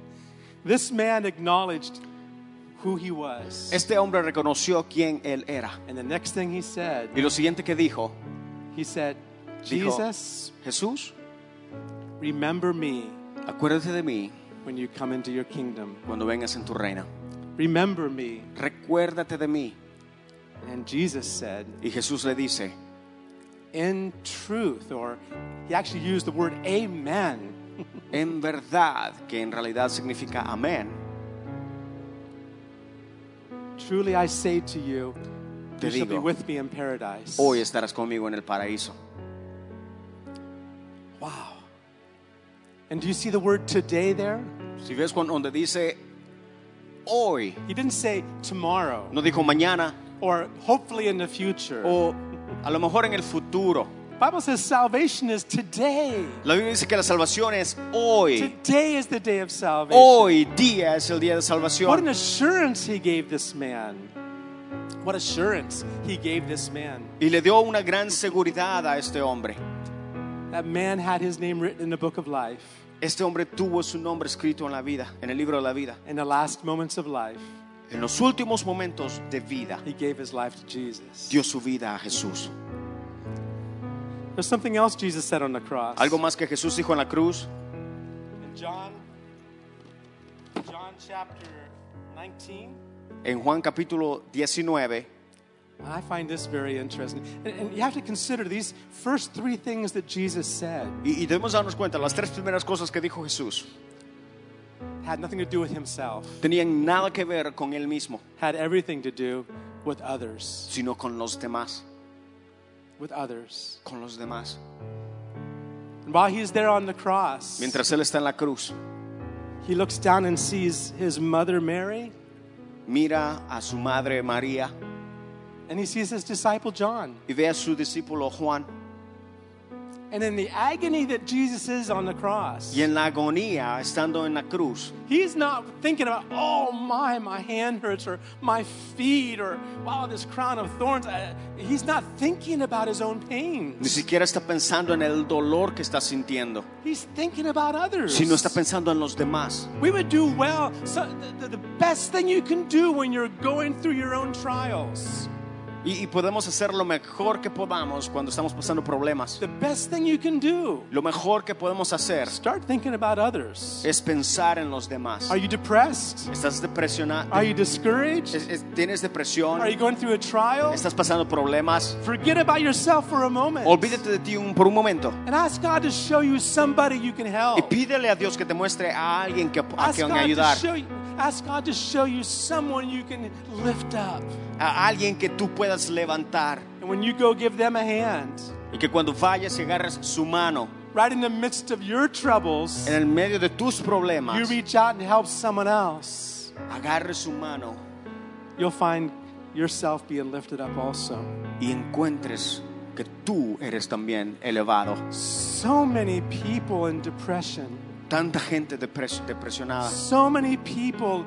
This man acknowledged who he was. Este hombre reconoció quién Él era. And the next thing he said, Y lo siguiente que dijo, he said, Dijo- Jesus, Jesús, remember me acuérdate de mí when you come into your kingdom. cuando vengas en tu reino. Remember me. Recuérdate de mí. And Jesus said, Y Jesús le dice, in truth, or he actually used the word amen. en verdad, que en realidad significa amén, Truly I say to you, Te you shall be digo, with me in paradise. hoy estarás conmigo en el paraíso. Wow. And do you see the word today there? Si ves cuando donde dice hoy, He didn't say tomorrow no dijo mañana or hopefully in the future. o a lo mejor en el futuro. Bible says salvation is today. La Biblia dice que la salvación es hoy. Today is the day of salvation. Hoy día es el día de What an salvación. assurance he gave this man. What assurance he gave this man. Y le dio una gran seguridad a este hombre. That man had his name written in the book of life. Este hombre tuvo su nombre escrito en la vida, en el libro de la vida. In the last moments of life, En los últimos momentos de vida, he gave his life to Jesus. dio su vida a Jesús. There's something else Jesus said on the cross. Algo más que Jesús dijo en la cruz. In John, John chapter 19. En Juan capítulo 19, I find this very interesting. And, and you have to consider these first three things that Jesus said y, y debemos darnos cuenta, las tres primeras cosas que dijo Jesús had nothing to do with himself, tenían nada que ver con él mismo, had everything to do with others. sino con los demás, With others. con los demás. And while he's there on the cross, Mientras él está en la cruz, he looks down and sees his mother Mary, mira a su madre María and he sees his disciple John. y ve a su discípulo Juan. And in the agony that Jesus is on the cross, Y en la agonía, estando en la cruz, he's not thinking about, oh my, my hand hurts, or my feet, or wow, this crown of thorns. Uh, He's not thinking about his own pain. ni siquiera está pensando en el dolor que está sintiendo, He's thinking about others. sino está pensando en los demás. We would do well. So the, the best thing you can do when you're going through your own trials, Y, y podemos hacer lo mejor que podamos cuando estamos pasando problemas. the best thing you can do, Lo mejor que podemos hacer start thinking about others. es pensar en los demás. Are you depressed? ¿Estás depresionado? Are you discouraged? ¿Tienes depresión? Are you going through a trial? ¿Estás pasando problemas? Forget about yourself for a moment Olvídate de ti un- por un momento and ask God to show you somebody you can y help. pídele a Dios que te muestre a alguien que, a Ask quien God, to ayudar, show you, ask God to show you someone you can lift up. a alguien que tú puedas levantar And when you go give them a hand, y que cuando vayas y agarres su mano right in the midst of your troubles, en el medio de tus problemas. you reach out and help someone else. agarres su mano You'll find yourself being lifted up also. y encuentres que tú eres también elevado. So many people in depression, Tanta gente depres- depresionada, so many people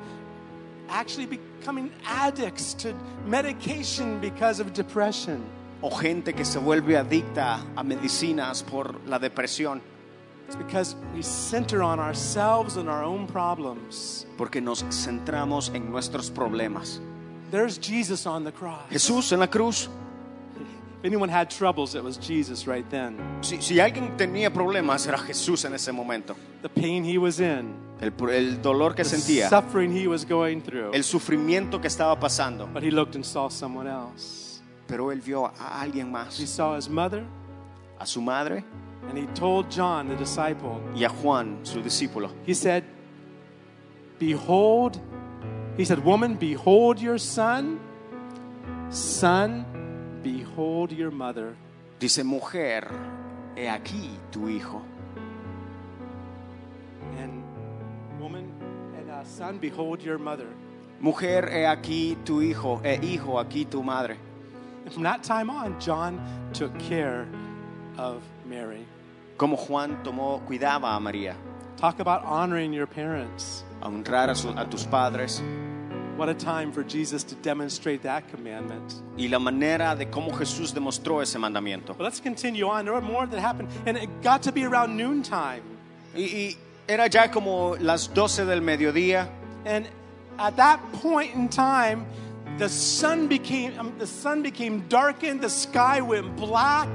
actually becoming addicts to medication because of depression. o gente que se vuelve adicta a medicinas por la depresión, It's because we center on ourselves and our own problems. porque nos centramos en nuestros problemas. There's Jesus on the cross. Jesús en la cruz, anyone had troubles, it was Jesus right then. si, si alguien tenía problemas, era Jesús en ese momento. The pain he was in, El, el dolor que the sentía, suffering he was going through. el sufrimiento que estaba pasando. But he looked and saw someone else. Pero él vio a alguien más. He saw his mother, a su madre and he told John, the disciple, y a Juan, su discípulo. he said, Behold, he said, Woman, behold your son. Son, behold your mother. Dice, mujer, he aquí tu hijo. And woman and uh, son, behold your mother. Mujer, he aquí tu hijo, e hijo, aquí tu madre. And from that time on, John took care of Mary. Como Juan tomó, cuidaba a María, Talk about honoring your parents. a honrar a, su- a tus padres What a time for Jesus to demonstrate that commandment. y la manera de cómo Jesús demostró ese mandamiento. But let's continue on. There were more that happened, and it got to be around noontime. Y, y era ya como las 12 del mediodía And at that point in time, the sun became um, the sun became darkened. The sky went black.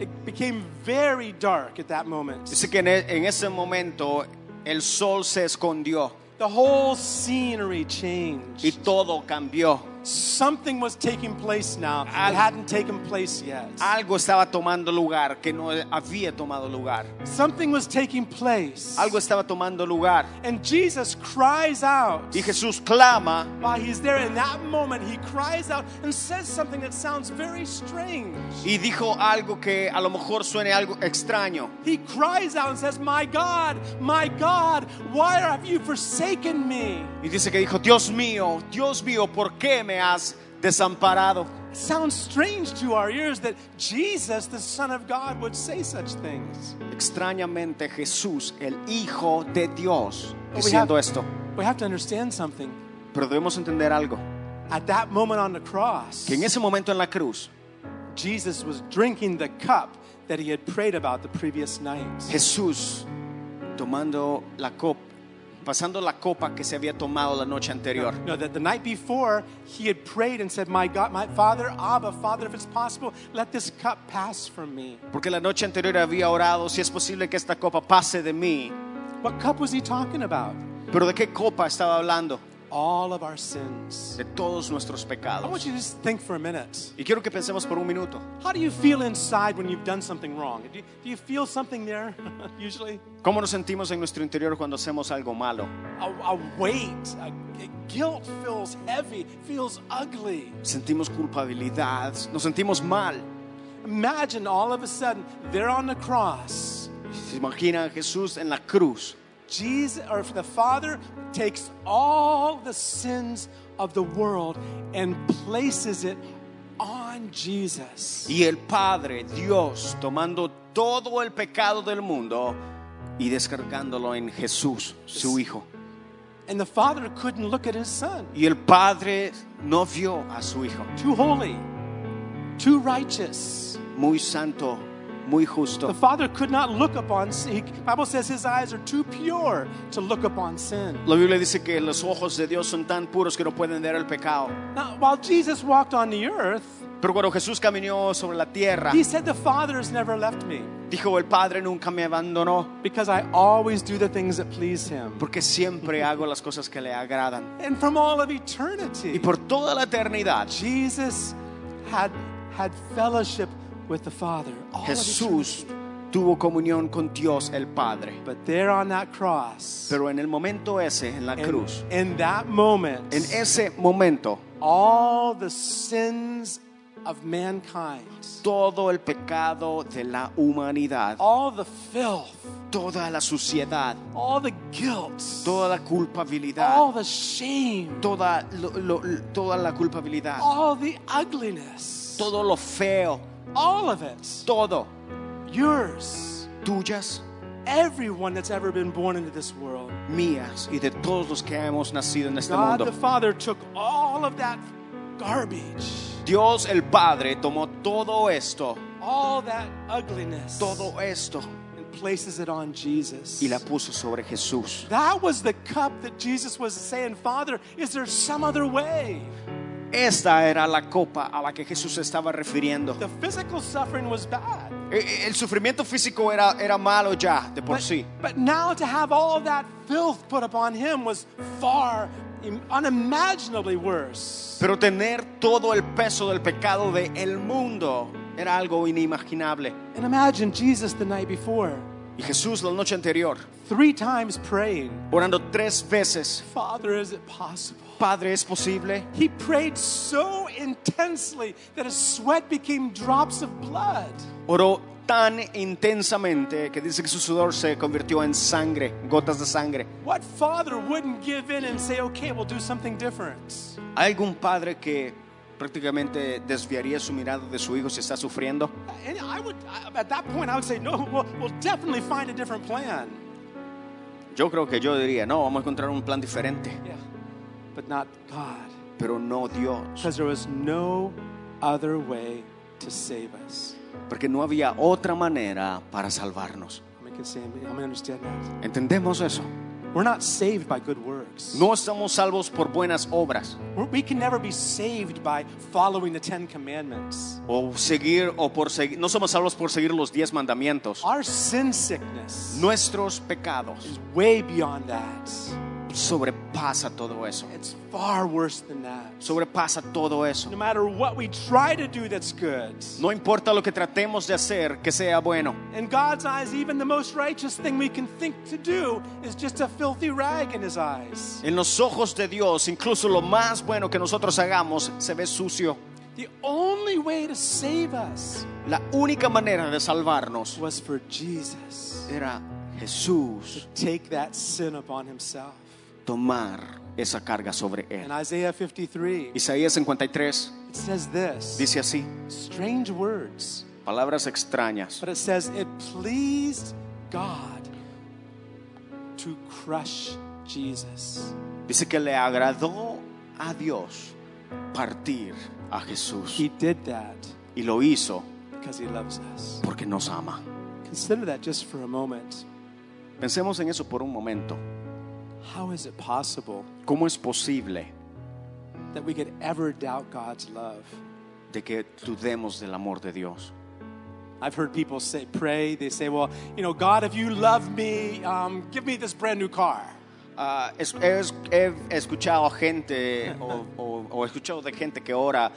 It became very dark at that moment. Dice que en, en ese momento el sol se escondió The whole scenery y changed. todo cambió. Something was taking place now that hadn't taken place yet. Algo estaba tomando lugar que no había tomado lugar. Something was taking place. Algo estaba tomando lugar. And Jesus cries out. Y Jesús clama While he's there in that moment, he cries out and says something that sounds very strange. y dijo algo que a lo mejor suene algo extraño. He cries out and says, My God, my God, why have you forsaken me? Y dice que dijo, Dios mío, Dios mío, ¿por qué me has desamparado? It sounds strange to our ears that Jesus, the Son of God, would say such things. Extrañamente Jesús, el Hijo de Dios, But we diciendo have- esto. We have to understand something. Pero debemos entender algo, At that moment on the cross, que en ese momento en la cruz, Jesus was drinking the cup that he had prayed about the previous night. Jesús tomando la copa, pasando la copa que se había tomado la noche anterior. No, that the night before he had prayed and said, My God, my Father, Abba, Father, if it's possible, let this cup pass from me. Porque la noche anterior había orado, si es posible que esta copa pase de mí. What cup was he talking about? Pero ¿de qué copa estaba hablando? All of our sins. De todos nuestros I pecados. want you to just think for a minute. Y quiero que pensemos por un minuto. How do you feel inside when you've done something wrong? Do you, do you feel something there, usually? ¿Cómo nos sentimos en nuestro interior cuando hacemos algo malo? A, a weight, a, a guilt feels heavy, feels ugly. Sentimos culpabilidad, nos sentimos mal. Imagine all of a sudden, they're on the cross. Se imagina a Jesús en la cruz. Jesus, or the Father, takes all the sins of the world and places it on Jesus. Y el Padre, Dios, tomando todo el pecado del mundo y descargándolo en Jesús, su Hijo. And the Father couldn't look at his Son. Y el Padre no vio a su Hijo, Too holy, too righteous. muy santo, muy The. Father could not look upon sin. The Bible says his eyes are too pure to look upon sin. La Biblia dice que los ojos de Dios son tan puros que no pueden ver el pecado. Now, while Jesus walked on the earth, Pero cuando Jesús caminó sobre la tierra, he said, The Father has never left me dijo, el Padre nunca me abandonó, because I always do the things that please him. porque siempre hago las cosas que le agradan. And from all of eternity. Y por toda la eternidad, Jesus had, had fellowship with the Father. Jesús tuvo comunión con Dios el Padre. But there on that cross, Pero en el momento ese, en la in, cruz, in that moment, en ese momento, all the sins of mankind, todo el pecado de la humanidad, all the filth, toda la suciedad, all the guilt, toda la culpabilidad, all the shame, toda, lo- lo- toda la culpabilidad, all the ugliness, todo lo feo, all of it, todo yours, tuyas, everyone that's ever been born into this world. mías y de todos los que hemos nacido en este God the. Father took all of that garbage, Dios el Padre tomó todo esto, all that ugliness, todo esto and places it on Jesus. y la puso sobre Jesús. That was the cup that Jesus was saying, Father, is there some other way? Esta era la copa a la que Jesús se estaba refiriendo. The physical suffering was bad. E- e- El sufrimiento físico era, era malo ya de por But, sí. but now to have all that filth put upon him was far im- unimaginably worse. Pero tener todo el peso del pecado del el mundo era algo inimaginable. And imagine Jesus the night before, Y Jesús la noche anterior, three times praying, orando tres veces, Father, is it possible? Padre, ¿es posible? He prayed so intensely that his sweat became drops of blood. Oró tan intensamente que dice que su sudor se convirtió en sangre, gotas de sangre. What father wouldn't give in and say, okay, we'll do something different? ¿Hay algún padre que prácticamente desviaría su mirada de su hijo si está sufriendo? And I would, I- at that point, I would say, no, we'll, we'll definitely find a different plan. Yo creo que yo diría, no, vamos a encontrar un plan diferente, Yeah. But not God. pero no Dios, Because there was no other way to save us. porque no había otra manera para salvarnos. ¿Entendemos eso? We're not saved by good works. No estamos salvos por buenas obras We can never be saved by following the Ten Commandments. o seguir o por seguir, no somos salvos por seguir los diez mandamientos. Our sin sickness Nuestros pecados is way beyond that. Sobrepasa todo eso. It's far worse than that. Sobrepasa todo eso. No matter what we try to do that's good. No importa lo que tratemos de hacer que sea bueno. In God's eyes, even the most righteous thing we can think to do is just a filthy rag in His eyes. En los ojos de Dios, incluso lo más bueno que nosotros hagamos se ve sucio. The only way to save us La única manera de salvarnos was for Jesus era Jesús to take that sin upon Himself. Tomar esa carga sobre In él. Isaiah 53, Isaías 53 it says this dice así, strange words, palabras extrañas. but it says, It pleased God to crush Jesus. Dice que le agradó a Dios partir a Jesús He did that y lo hizo because He loves us. porque nos ama. Consider that just for a moment. Pensemos en eso por un momento. How is it possible ¿Cómo es posible that we could ever doubt God's love? de que dudemos del amor de Dios? I've heard people say, pray, they say, well, you know, God, if you love me, um, give me this brand new car. Ah, es- es- he escuchado gente o, o- o he escuchado de gente que ora,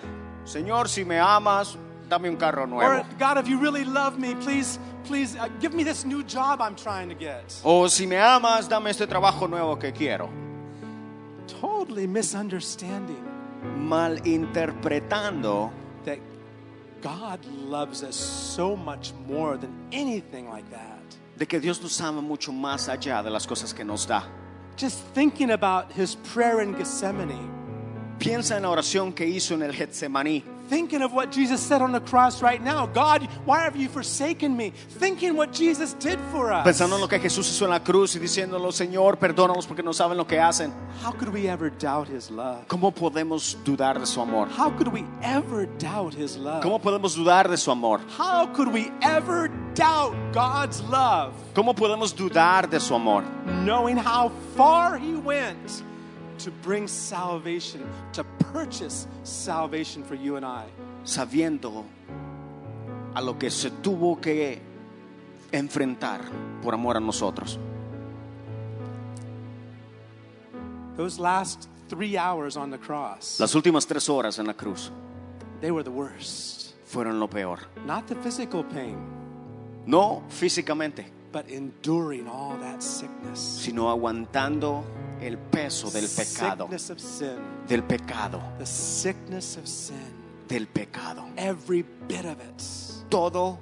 Señor, si me amas, dame un carro Or, nuevo. God, if you really love me, please, please uh, give me this new job I'm trying to get. O si me amas, dame este trabajo nuevo que quiero. Totally misunderstanding Malinterpretando that God loves us so much more than anything like that. de que Dios nos ama mucho más allá de las cosas que nos da. Just thinking about his prayer in Gethsemane, Piensa en la oración que hizo en el Getsemaní. Thinking of what Jesus said on the cross right now God, why have you forsaken me? Thinking what Jesus did for us. Pensando en lo que Jesús hizo en la cruz y diciéndolo, Señor, perdónalos porque no saben lo que hacen. How could we ever doubt his love? ¿Cómo podemos dudar de su amor? How could we ever doubt his love? ¿Cómo podemos dudar de su amor? How could we ever doubt God's love? ¿Cómo podemos dudar de su amor? Knowing how far he went to bring salvation, to purchase salvation for you and I. Sabiendo a lo que se tuvo que enfrentar por amor a nosotros. Those last three hours on the cross, Las últimas tres horas en la cruz they were the worst. fueron lo peor. Not the physical pain, No físicamente, but enduring all that sickness. sino aguantando el peso del pecado. Del pecado. The sickness of sin. Del pecado. Every bit of it. Todo,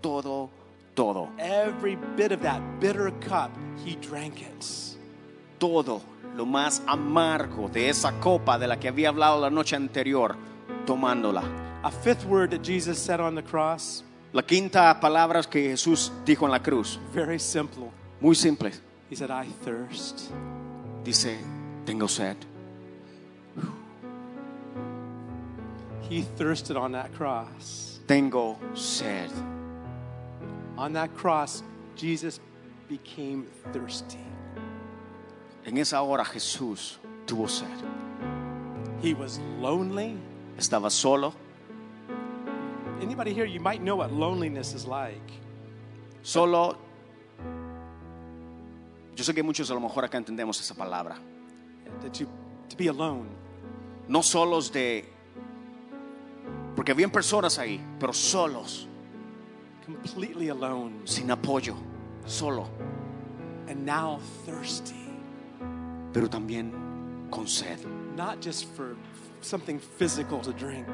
todo, todo. Every bit of that bitter cup, he drank it. Todo lo más amargo de esa copa de la que había hablado la noche anterior, tomándola. A fifth word that Jesus said on the cross, La quinta palabra que Jesús dijo en la cruz, very simple. muy simple. He said, I thirst. Dice, tengo sed. He thirsted on that cross. Tengo sed. On that cross, Jesus became thirsty. En esa hora Jesús tuvo sed. He was lonely. Estaba solo, Anybody here, you might know what loneliness is like. solo. Yo sé que muchos a lo mejor acá entendemos esa palabra. That you, to be alone. No solos de... Porque habían personas ahí, pero solos, completely alone sin apoyo, solo, and now thirsty, pero también con sed. not just for something physical to drink.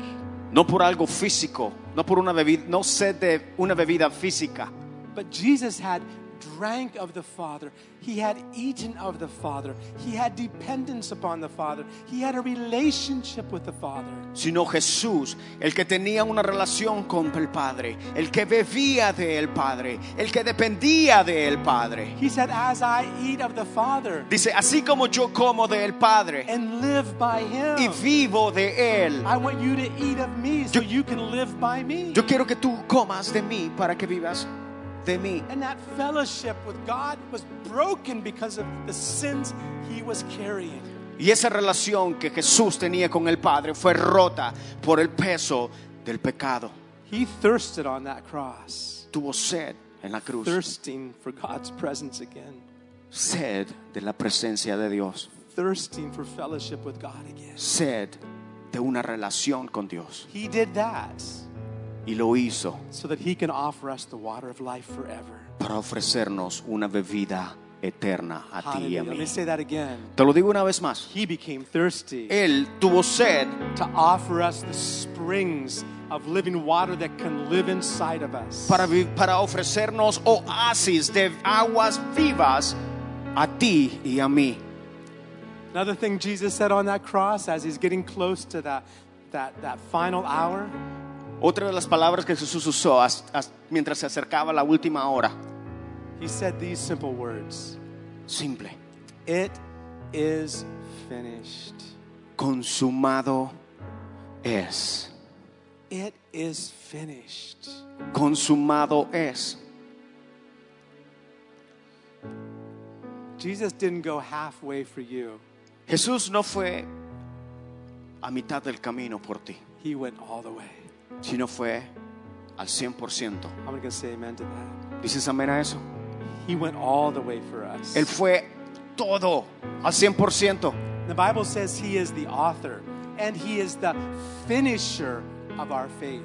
no por algo físico, no por una bebida, no sed de una bebida física, But Jesus had drank of the Father. He had eaten of the Father. He had dependence upon the Father. He had a relationship with the Father. sino Jesús, el que tenía una relación con el Padre, el que bebía del Padre, el que dependía del Padre. He said, As I eat of the Father Dice, así como yo como del Padre and live by y Him, vivo de Él, I want you to eat of me so Yo- you can live by me. yo quiero que tú comas de mí para que vivas de mí. And that fellowship with God was broken because of the sins he was carrying. Y esa relación que Jesús tenía con el Padre fue rota por el peso del pecado. He thirsted on that cross, Tuvo sed en la cruz, thirsting for God's presence again, sed de la presencia de Dios, thirsting for fellowship with God again. sed de una relación con Dios. He did that Y lo hizo so that he can offer us the water of life forever. para ofrecernos una bebida eterna a ti y a Hallelujah. Let mí. me say that again. Te lo digo una vez más. He became thirsty Él tuvo sed to offer us the springs of living water that can live inside of us. para, para ofrecernos oasis de aguas vivas a ti y a mí. Another thing Jesus said on that cross as he's getting close to that, that, that final hour, Otra de las palabras que Jesús usó as- as- mientras se acercaba la última hora, he said these simple words simple, It is finished. consumado es, It is finished. consumado es. Jesus didn't go halfway for you, Jesús no fue a mitad del camino por ti, he went all the way. Sino fue al 100%. I'm going to say amen to that. ¿Dices amén a eso? He went all the way for us. Él fue todo al 100%. The Bible says he is the author and he is the finisher of our faith.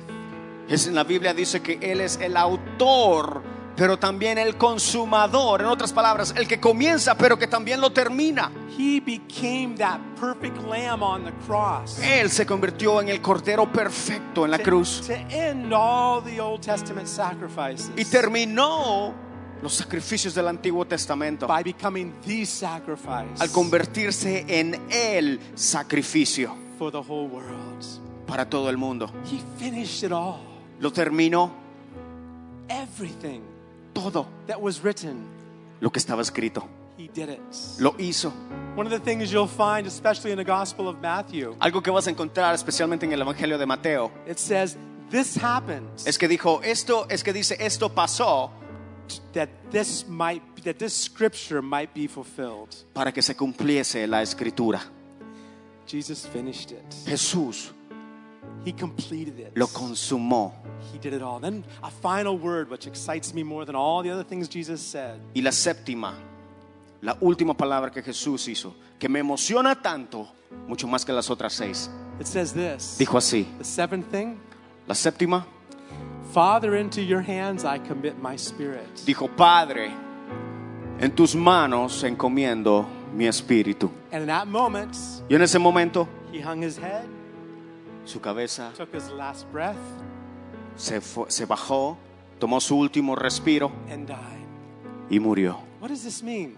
Es en la Biblia dice que Él es el autor, pero también el consumador. En otras palabras, el que comienza, pero que también lo termina. He became that perfect lamb on the cross. Él se convirtió en el cordero perfecto en la to, cruz to end all the Old Testament sacrifices y terminó los sacrificios del Antiguo Testamento by becoming the sacrifice al convertirse en el sacrificio for the whole world. para todo el mundo. He finished it all. Lo terminó Everything todo that was written, lo que estaba escrito. he did it. Lo hizo. One of the things you'll find, especially in the Gospel of Matthew, Algo que vas a encontrar especialmente en el Evangelio de Mateo it says, This happened es que dijo esto, es que dice esto pasó that this might that this scripture might be fulfilled. para que se cumpliese la escritura. Jesus finished it. Jesús He completed it. lo consumó. He did it all. Then a final word, which excites me more than all the other things Jesus said. Y la séptima, la última palabra que Jesús hizo, que me emociona tanto, mucho más que las otras seis. It says this. Dijo así, The seventh thing, la séptima, Father, into your hands I commit my spirit. dijo, Padre, en tus manos encomiendo mi espíritu. And in that moment, Y en ese momento, he hung his head, su cabeza took his last breath, se, fue- se bajó, tomó su último respiro and died. y murió. What does this mean?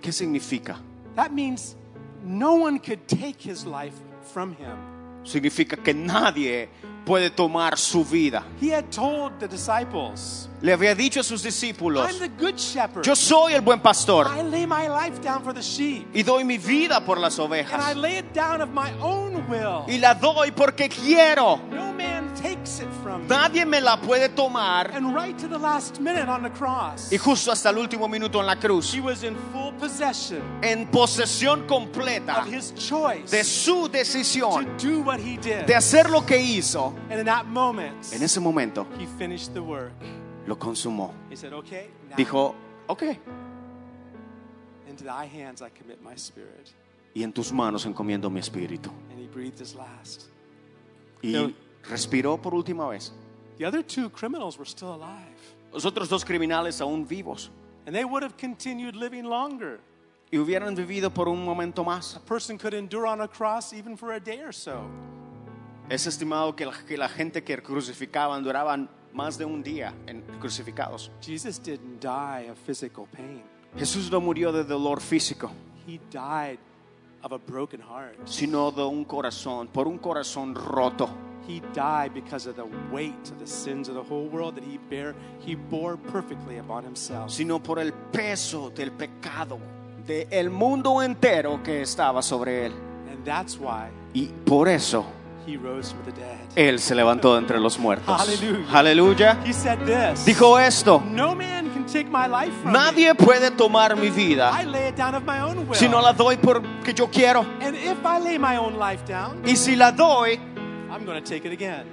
¿Qué significa? That means no one could take his life from him. Significa que nadie puede tomar su vida. He had told the disciples, Le había dicho a sus discípulos, I'm the good shepherd. yo soy el buen pastor I lay my life down for the sheep. y doy mi vida por las And I ovejas. lay it down of my own will. Y la doy porque quiero. No man takes it from. Nadie me la puede tomar. And right to the last minute on the cross, Y justo hasta el último minuto en la cruz, he was in full possession en posesión completa of his choice de su to decisión do what he did. de hacer lo que hizo, And in that moment, en ese momento he finished the work. lo consumó. He said, Okay, now Dijo, ok, into thy hands I commit my spirit. y en tus manos encomiendo mi espíritu. And he breathed his last. Y respiró por última vez. The other two criminals were still alive. Los otros dos criminales aún vivos. And they would have continued living longer. y hubieran vivido por un momento más. A person could endure on a cross even for a day or so. Es estimado que la, que la gente que crucificaban duraban más de un día en, crucificados. Jesus didn't die of physical pain. Jesús no murió de dolor físico, He died of a broken heart. sino de un corazón, por un corazón roto. He died because of the weight of the sins of the whole world that he bear he bore perfectly upon himself. sino por el peso del pecado del mundo entero que estaba sobre él. And that's why Y por eso he rose from the dead. él se levantó de entre los muertos. Aleluya. Aleluya. He said this. Dijo esto, No man can take my life from me. nadie puede tomar mi I vida lay it down of my own will. si no la doy porque yo quiero. And if I lay my own life down, Y si la doy, I'm going to take it again.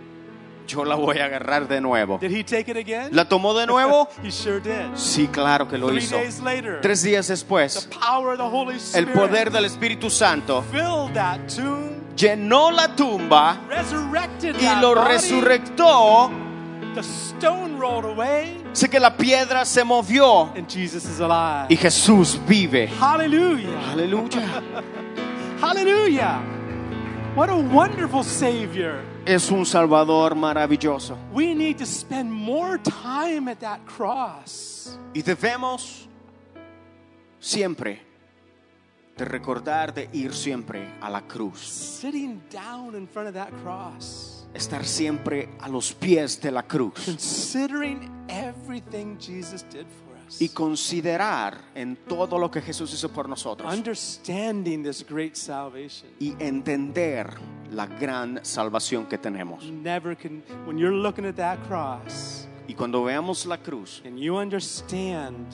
yo la voy a agarrar de nuevo. Did he take it again? ¿La tomó de nuevo? he sure did. Sí, claro que lo Three hizo. days later, Tres días the después, power of the Holy el Spirit poder del Espíritu Santo filled that tomb, llenó la tumba resurrected y that lo body. resurrectó. The stone rolled away, Sé que la piedra se movió and Jesus is alive. y Jesús vive. Hallelujah. Aleluya. Hallelujah. What a wonderful Savior. Es un Salvador maravilloso. We need to spend more time at that cross. Y debemos siempre de recordar de ir siempre a la cruz. Sitting down in front of that cross. Estar siempre a los pies de la cruz. Considering everything Jesus did for us. Y considerar en todo lo que Jesús hizo por nosotros. Understanding this great salvation. Y entender la gran salvación que tenemos. Never can, when you're looking at that cross Y cuando veamos la cruz and you understand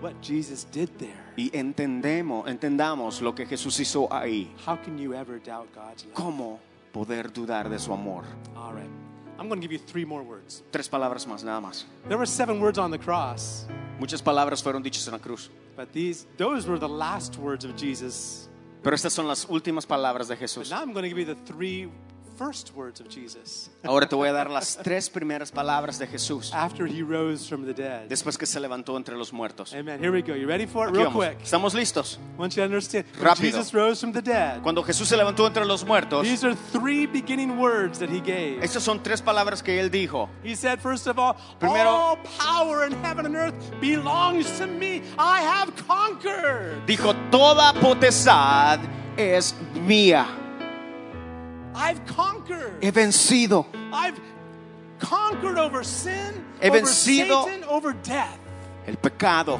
what Jesus did there, y entendemos, entendamos lo que Jesús hizo ahí, how can you ever doubt God's love? ¿cómo poder dudar de su amor? All right. I'm going to give you three more words. Tres palabras más, nada más. There were seven words on the cross, Muchas palabras fueron dichas en la cruz, but these those were the last words of Jesus. pero estas son las últimas palabras de But Jesús. now I'm going to give you the three first words of Jesus Ahora te voy a dar las tres primeras palabras de Jesús after he rose from the dead. después que se levantó entre los muertos. Amen. Here we go. You ready for it? Aquí Real vamos. quick. ¿Estamos listos? Want you to understand. Rápido. Jesus rose from the dead, Cuando Jesús se levantó entre los muertos, these are three beginning words that he gave. estas son tres palabras que él dijo. He said, first of all, Primero- all power in heaven and earth belongs to me. I have conquered. Dijo, toda potestad es mía. I've conquered. He vencido. I've conquered over sin, He over Satan, over death. el pecado.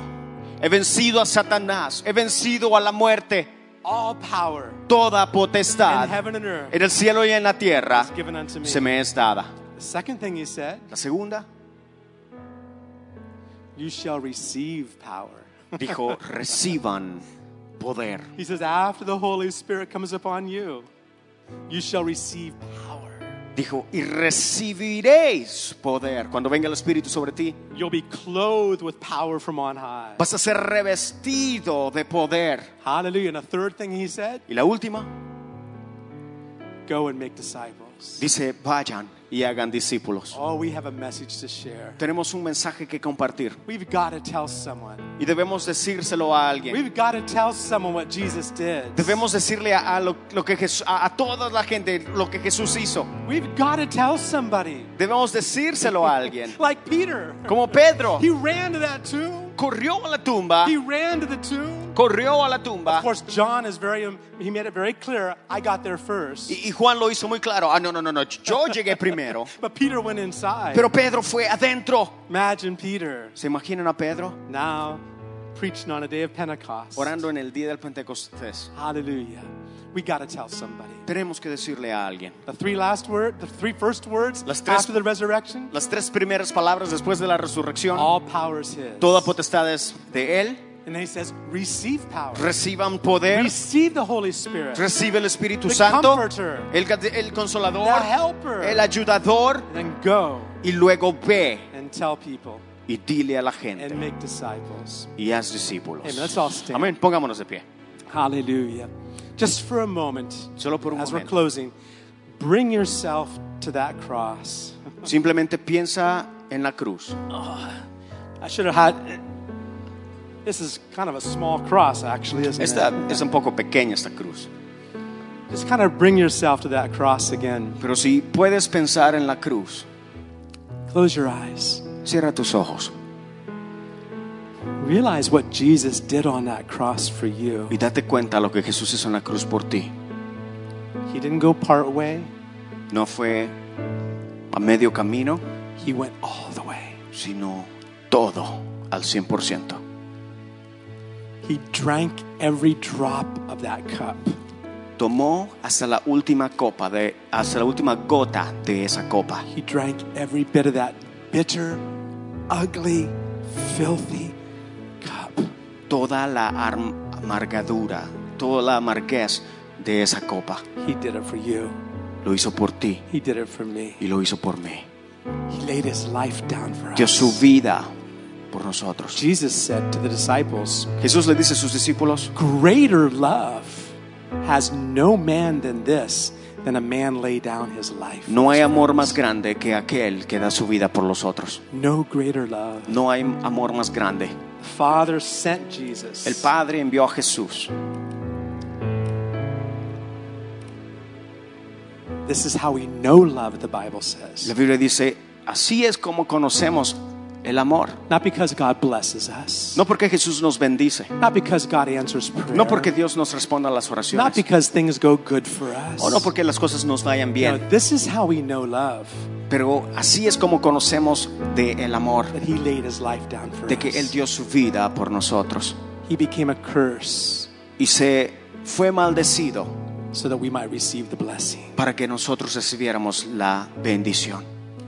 He vencido a Satanás. He vencido a la muerte. All power Toda potestad in heaven and earth en el cielo y en la tierra is given unto me. se me es dada. The second thing he said, La segunda you shall receive power. dijo, reciban poder. He says, after the Holy Spirit comes upon you, you shall receive power. Dijo, y recibiréis poder. Cuando venga el Espíritu sobre ti, You'll be clothed with power from on high. vas a ser revestido de poder. Hallelujah. And the third thing he said, Y la última, go and make disciples. dice, vayan y hagan discípulos. Oh, we have a message to share. Tenemos un mensaje que compartir We've got to tell someone. y debemos decírselo a alguien. We've got to tell someone what Jesus did. Debemos decirle a, a lo, lo que Jesús- a, a toda la gente lo que Jesús hizo. We've got to tell somebody. Debemos decírselo a alguien. Like Peter. Como Pedro He ran to that tomb. corrió a la tumba, He ran to the tomb. Corrió a la Of tumba course, John is very, um, he made it very clear, I got there first. y, y Juan lo hizo muy claro. Ah, no, no, no, no, yo llegué primero. But Peter went inside. Pero Pedro fue adentro. Imagine Peter ¿Se imaginan a Pedro now preaching on a day of Pentecost. orando en el día del Pentecostés? Hallelujah. We got to tell somebody. Tenemos que decirle a alguien. The three last words, the three first words Las tres- after the resurrection, Las tres primeras palabras después de la resurrección. all power is His. Toda potestad es de Él. And then He says, receive power. Reciban poder. Receive the Holy Spirit. Recibe el Espíritu The Santo. comforter. El, el consolador. The helper. El ayudador. And then go Y luego ve and tell people y dile a la and gente. make disciples. Y haz discípulos. Amén. Pongámonos de pie. Hallelujah. Just for a moment, Solo por un as we're closing, bring yourself to that cross. Simplemente piensa en la cruz. I should have had This is kind of a small cross, actually, isn't Esta it? es un poco pequeña esta cruz. Just kind of bring yourself to that cross again. Pero si puedes pensar en la cruz, Close your eyes. cierra tus ojos Realize what Jesus did on that cross for you. y date cuenta lo que Jesús hizo en la cruz por ti. He didn't go part way, No fue a medio camino, He went all the way. sino todo al 100%. He drank every drop of that cup. Tomó hasta la última copa de hasta la última gota de esa copa. He drank every bit of that bitter, ugly, filthy cup. Toda la amargadura, toda la amarguez de esa copa. He did it for you. Lo hizo por ti He did it for me. y lo hizo por mí. He laid his life down for Dio su us. vida por nosotros. Jesus said to the disciples, Jesús le dice a sus discípulos, Greater love has no man than this, than a man lay down his life. no hay amor más grande que aquel que da su vida por los otros. No greater love. No hay amor más grande. The Father sent Jesus. El Padre envió a Jesús. This is how we know love, the Bible La says. Biblia dice, así es como conocemos el amor. Not because God blesses us. No porque Jesús nos bendice, Not because God answers prayer. no porque Dios nos responda a las Not oraciones, because things go good for us. o no porque las cosas nos vayan No, bien, this is how we know love. pero así es como conocemos de el amor, That He laid His life down for de que us. Él dio su vida por nosotros He became a curse y se fue maldecido so that we might receive the blessing. para que nosotros recibiéramos la bendición.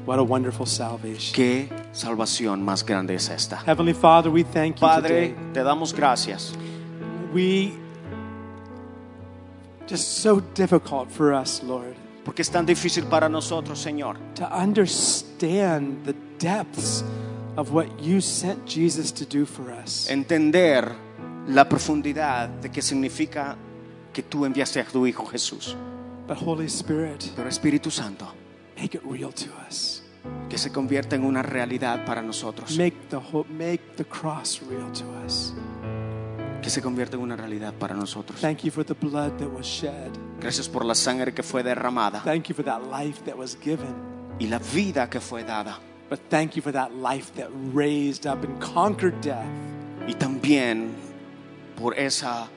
What a wonderful salvation. ¿Qué salvación más grande es esta? Heavenly Father, we thank you Padre, today. te damos gracias. We just so difficult for us, Lord, Porque es tan difícil para nosotros, Señor, to understand the depths of what you sent Jesus to do for us. entender la profundidad de qué significa que tú enviaste a tu Hijo Jesús. But Holy Spirit, Pero Espíritu Santo, make it real to us. que se convierta en una realidad para nosotros. Make the make the cross real to us. Que se convierta en una realidad para nosotros. Thank you for the blood that was shed. Gracias por la sangre que fue derramada Thank you for that life that was given. y la vida que fue dada. But thank you for that life that raised up and conquered death. Y también por esa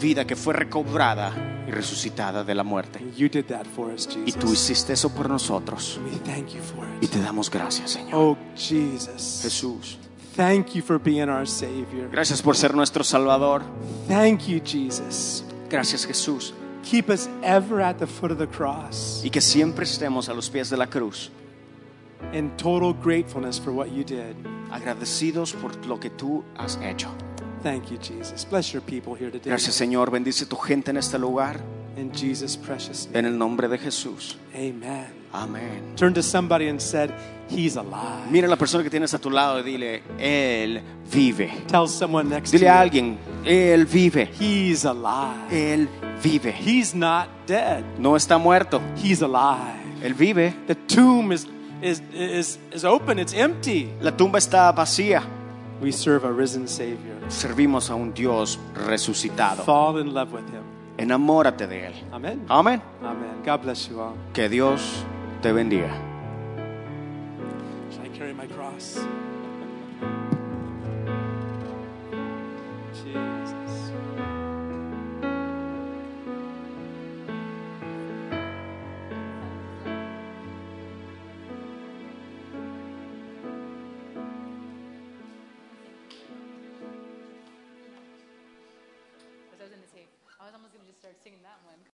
vida que fue recobrada y resucitada de la muerte. You did that for us, Y tú Jesus. hiciste eso por nosotros. We thank you for Y it. te damos gracias, Señor. Oh, Jesus. Jesús. Thank you for being our Savior. Gracias por ser nuestro Salvador. Thank you, Jesus. Gracias, Jesús. Keep us ever at the foot of the cross Y que siempre estemos a los pies de la cruz, in total gratefulness for what you did. agradecidos por lo que tú has hecho. Thank you, Jesus. Bless your people here today. Gracias, Señor. Bendice tu gente en este lugar. In Jesus' precious name. En el nombre de Jesús. Amen. Amén. Turn to somebody and said, He's alive. Mira a la persona que tienes a tu lado y dile, Él vive. Tell someone next to Dile a alguien, Él vive. He's alive. Él vive. He's not dead. No está muerto. He's alive. Él vive. The tomb is, is, is, is open, it's empty. La tumba está vacía. We serve a risen Savior. Servimos a un Dios resucitado. Fall in love with Him. Enamórate de Él. Amén. Amen. God bless you all. Que Dios te bendiga. I carry my cross?